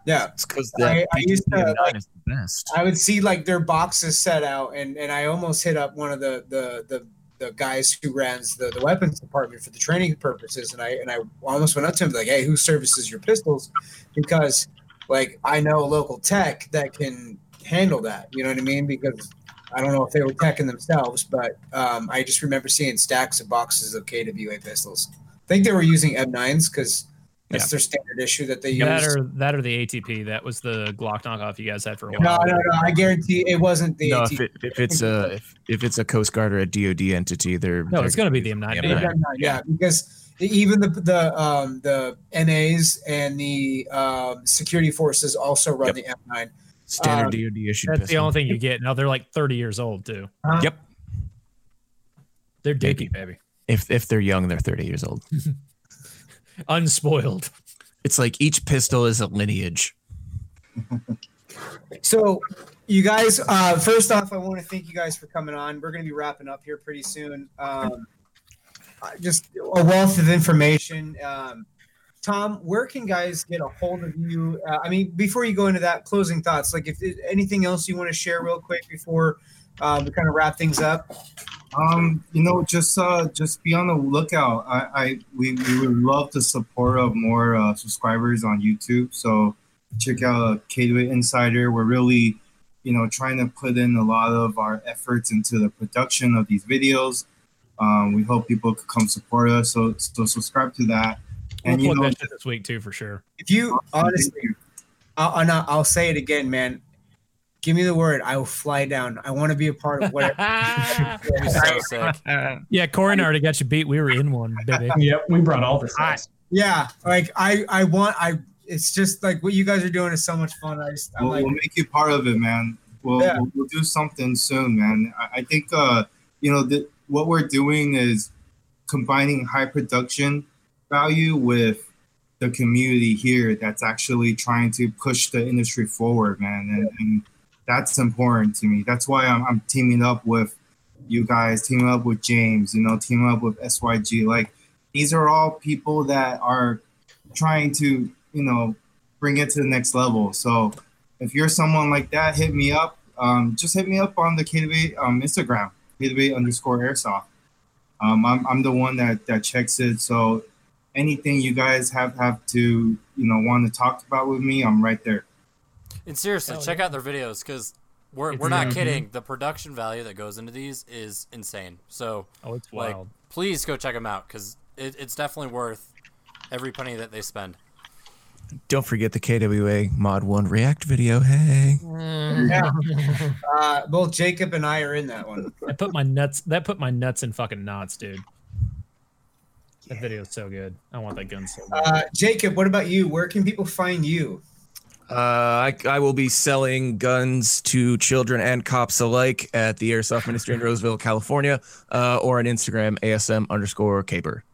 Speaker 3: Yeah,
Speaker 4: It's because
Speaker 3: I- I used to, like-
Speaker 4: is the best.
Speaker 3: I would see like their boxes set out, and and I almost hit up one of the the the, the guys who runs the, the weapons department for the training purposes, and I and I almost went up to him like, hey, who services your pistols? Because like I know a local tech that can handle that. You know what I mean? Because I don't know if they were teching themselves, but um, I just remember seeing stacks of boxes of KWA pistols. I think they were using M9s because that's their standard issue that they use.
Speaker 1: that or that or the ATP. That was the Glock knockoff you guys had for a while.
Speaker 3: no, no. No. I guarantee it wasn't the
Speaker 4: No,
Speaker 3: AT.
Speaker 4: if, it, if it's a if, if it's a Coast Guard or a DoD entity, they're
Speaker 1: No, it's going to be the M9.
Speaker 4: Yeah,
Speaker 3: Yeah,
Speaker 1: Yeah.
Speaker 3: yeah, because even the the um, the NAs and the um, security forces also run the M9.
Speaker 4: standard
Speaker 3: Um,
Speaker 4: DoD issue.
Speaker 1: That's the only thing you get. Now they're like 30 years old too.
Speaker 3: Uh,
Speaker 4: Yep.
Speaker 1: They're dicky, baby.
Speaker 4: If if they're young, they're 30 years old.
Speaker 1: Unspoiled.
Speaker 4: It's like each pistol is a lineage.
Speaker 3: So, you guys, uh, first off, I want to thank you guys for coming on. We're going to be wrapping up here pretty soon. Um, just a wealth of information. Um, Tom, where can guys get a hold of you? Uh, I mean, before you go into that, closing thoughts. Like, if anything else you want to share real quick before uh, we kind of wrap things up.
Speaker 5: Um, you know, just uh, just be on the lookout. I, I we, we would love the support of more uh, subscribers on YouTube. So check out uh, KWA Insider. We're really, you know, trying to put in a lot of our efforts into the production of these videos. Um, we hope people could come support us. So so subscribe to that.
Speaker 1: We'll
Speaker 5: And you know,
Speaker 1: this week too for sure.
Speaker 3: If you honestly, I'll, I'll, I'll say it again, man. Give me the word. I will fly down. I want to be a part of whatever.
Speaker 2: You're so sick.
Speaker 1: yeah, Corey and I already got you beat. We were in one, baby.
Speaker 6: Yep, we brought all this.
Speaker 1: I-
Speaker 6: guys.
Speaker 3: Yeah, like I, I want, I. It's just like what you guys are doing is so much fun. I just, I'm
Speaker 5: we'll,
Speaker 3: like,
Speaker 5: we'll make you part of it, man. We'll,
Speaker 3: Yeah.
Speaker 5: we'll, we'll do something soon, man. I, I think, uh, you know, the, what we're doing is combining high production value with the community here that's actually trying to push the industry forward, man. And, and that's important to me. That's why I'm, I'm teaming up with you guys, teaming up with James, you know, teaming up with SYG. Like, these are all people that are trying to, you know, bring it to the next level. So if you're someone like that, hit me up. Um, just hit me up on the KW um, Instagram, KW underscore airsoft. Um, I'm, I'm the one that, that checks it. So anything you guys have, have to, you know, want to talk about with me, I'm right there.
Speaker 2: And seriously,
Speaker 1: Hell
Speaker 2: check
Speaker 1: yeah.
Speaker 2: out their videos because we're,
Speaker 1: It's
Speaker 2: we're not
Speaker 1: amazing.
Speaker 2: kidding. The production value that goes into these is insane. So,
Speaker 1: Oh, it's
Speaker 2: like,
Speaker 1: wild.
Speaker 2: please go check them out because it, it's definitely worth every penny that they spend.
Speaker 4: Don't forget the KWA Mod 1 React video. Hey.
Speaker 3: Yeah. Uh, both Jacob and I are in that one.
Speaker 1: I put my nuts. That put my nuts in fucking knots, dude. That video is so good. I want that gun so bad.
Speaker 3: Uh, Jacob, what about you? Where can people find you?
Speaker 4: Uh, I, I will be selling guns to children and cops alike at the Airsoft Ministry in Roseville, California, uh, or on Instagram, ASM underscore caper.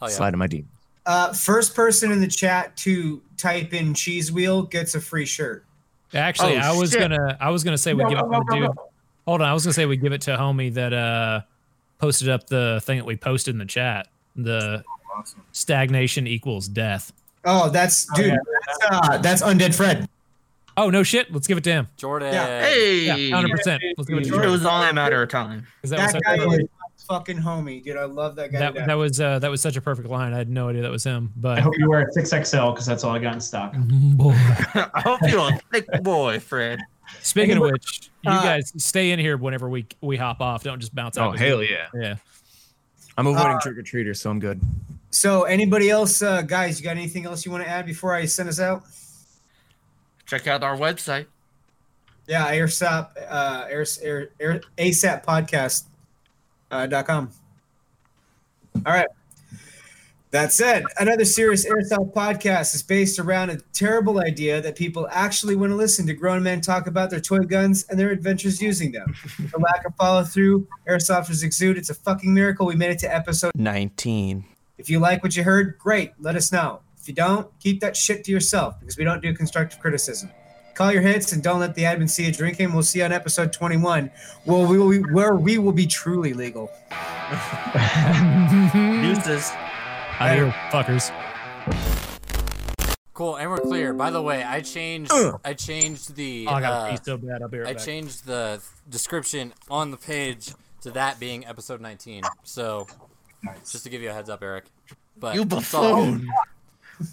Speaker 2: Hell yeah.
Speaker 4: Slide in my DM.
Speaker 3: Uh, first person in the chat to type in cheese wheel gets a free shirt.
Speaker 1: Actually,
Speaker 7: Oh,
Speaker 1: I was
Speaker 7: shit.
Speaker 1: gonna. I was gonna say we give it to the dude. Hold on, I was gonna say we give it to homie that uh posted up the thing that we posted in the chat. The
Speaker 5: Awesome.
Speaker 1: stagnation equals death.
Speaker 3: Oh, that's dude. That's, uh, that's undead Fred.
Speaker 1: Oh no shit! Let's give it to him.
Speaker 2: Jordan.
Speaker 7: Hey,
Speaker 1: Yeah, hundred percent. Let's give it to
Speaker 7: it
Speaker 1: Jordan.
Speaker 7: was only a matter of time.
Speaker 1: 'Cause That,
Speaker 3: That,
Speaker 1: was
Speaker 3: guy
Speaker 1: such,
Speaker 3: is fucking homie, dude. I love that guy.
Speaker 1: that, that was uh, that was such a perfect line. I had no idea that was him. But I
Speaker 6: hope you wear a 6XL because that's all I got in stock.
Speaker 1: boy.
Speaker 7: I hope you're a thick boy, Fred.
Speaker 1: Speaking of
Speaker 3: Anybody-
Speaker 1: which, you
Speaker 3: uh,
Speaker 1: guys stay in here whenever we we hop off. Don't just bounce out.
Speaker 4: Oh, hell yeah.
Speaker 1: Yeah.
Speaker 4: I'm avoiding
Speaker 3: Uh,
Speaker 4: trick or treaters, so I'm good.
Speaker 3: So, anybody else, uh, guys? You got anything else you want to add before I send us out?
Speaker 7: Check out our website.
Speaker 3: Yeah, airsap, uh, air, air, air, ASAP podcast uh, dot com. All right. That said, another serious Airsoft podcast is based around a terrible idea that people actually want to listen to grown men talk about their toy guns and their adventures using them. the lack of follow through, Airsofters exude. It's a fucking miracle we made it to episode
Speaker 7: 19.
Speaker 3: If you like what you heard, great. Let us know. If you don't, keep that shit to yourself because we don't do constructive criticism. Call your hits and don't let the admin see you drinking. We'll see you on episode 21, where we will be, where we will be truly legal.
Speaker 7: Deuces.
Speaker 1: Out of fuckers.
Speaker 2: Cool, and we're clear. By the way, I changed.
Speaker 4: Ugh.
Speaker 2: I changed the.
Speaker 1: Oh, I got
Speaker 2: uh,
Speaker 1: to pee so bad. I'll be right
Speaker 2: I
Speaker 1: back.
Speaker 2: changed the description on the page to that being episode 19. So,
Speaker 5: Nice.
Speaker 2: just to give you a heads up, Eric. But
Speaker 7: You
Speaker 2: it's
Speaker 7: buffoon.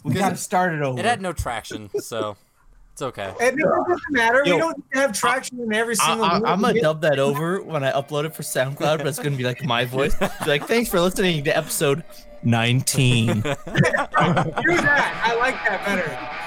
Speaker 7: We gotta start it over.
Speaker 2: It had no traction, so it's okay.
Speaker 3: It doesn't matter.
Speaker 7: Yo,
Speaker 3: we don't have traction in every single.
Speaker 7: I,
Speaker 3: one.
Speaker 7: I'm gonna dub that over when I upload it for SoundCloud, but it's gonna be like my voice. Be like, thanks for listening to episode 19.
Speaker 3: Do that. I like that better.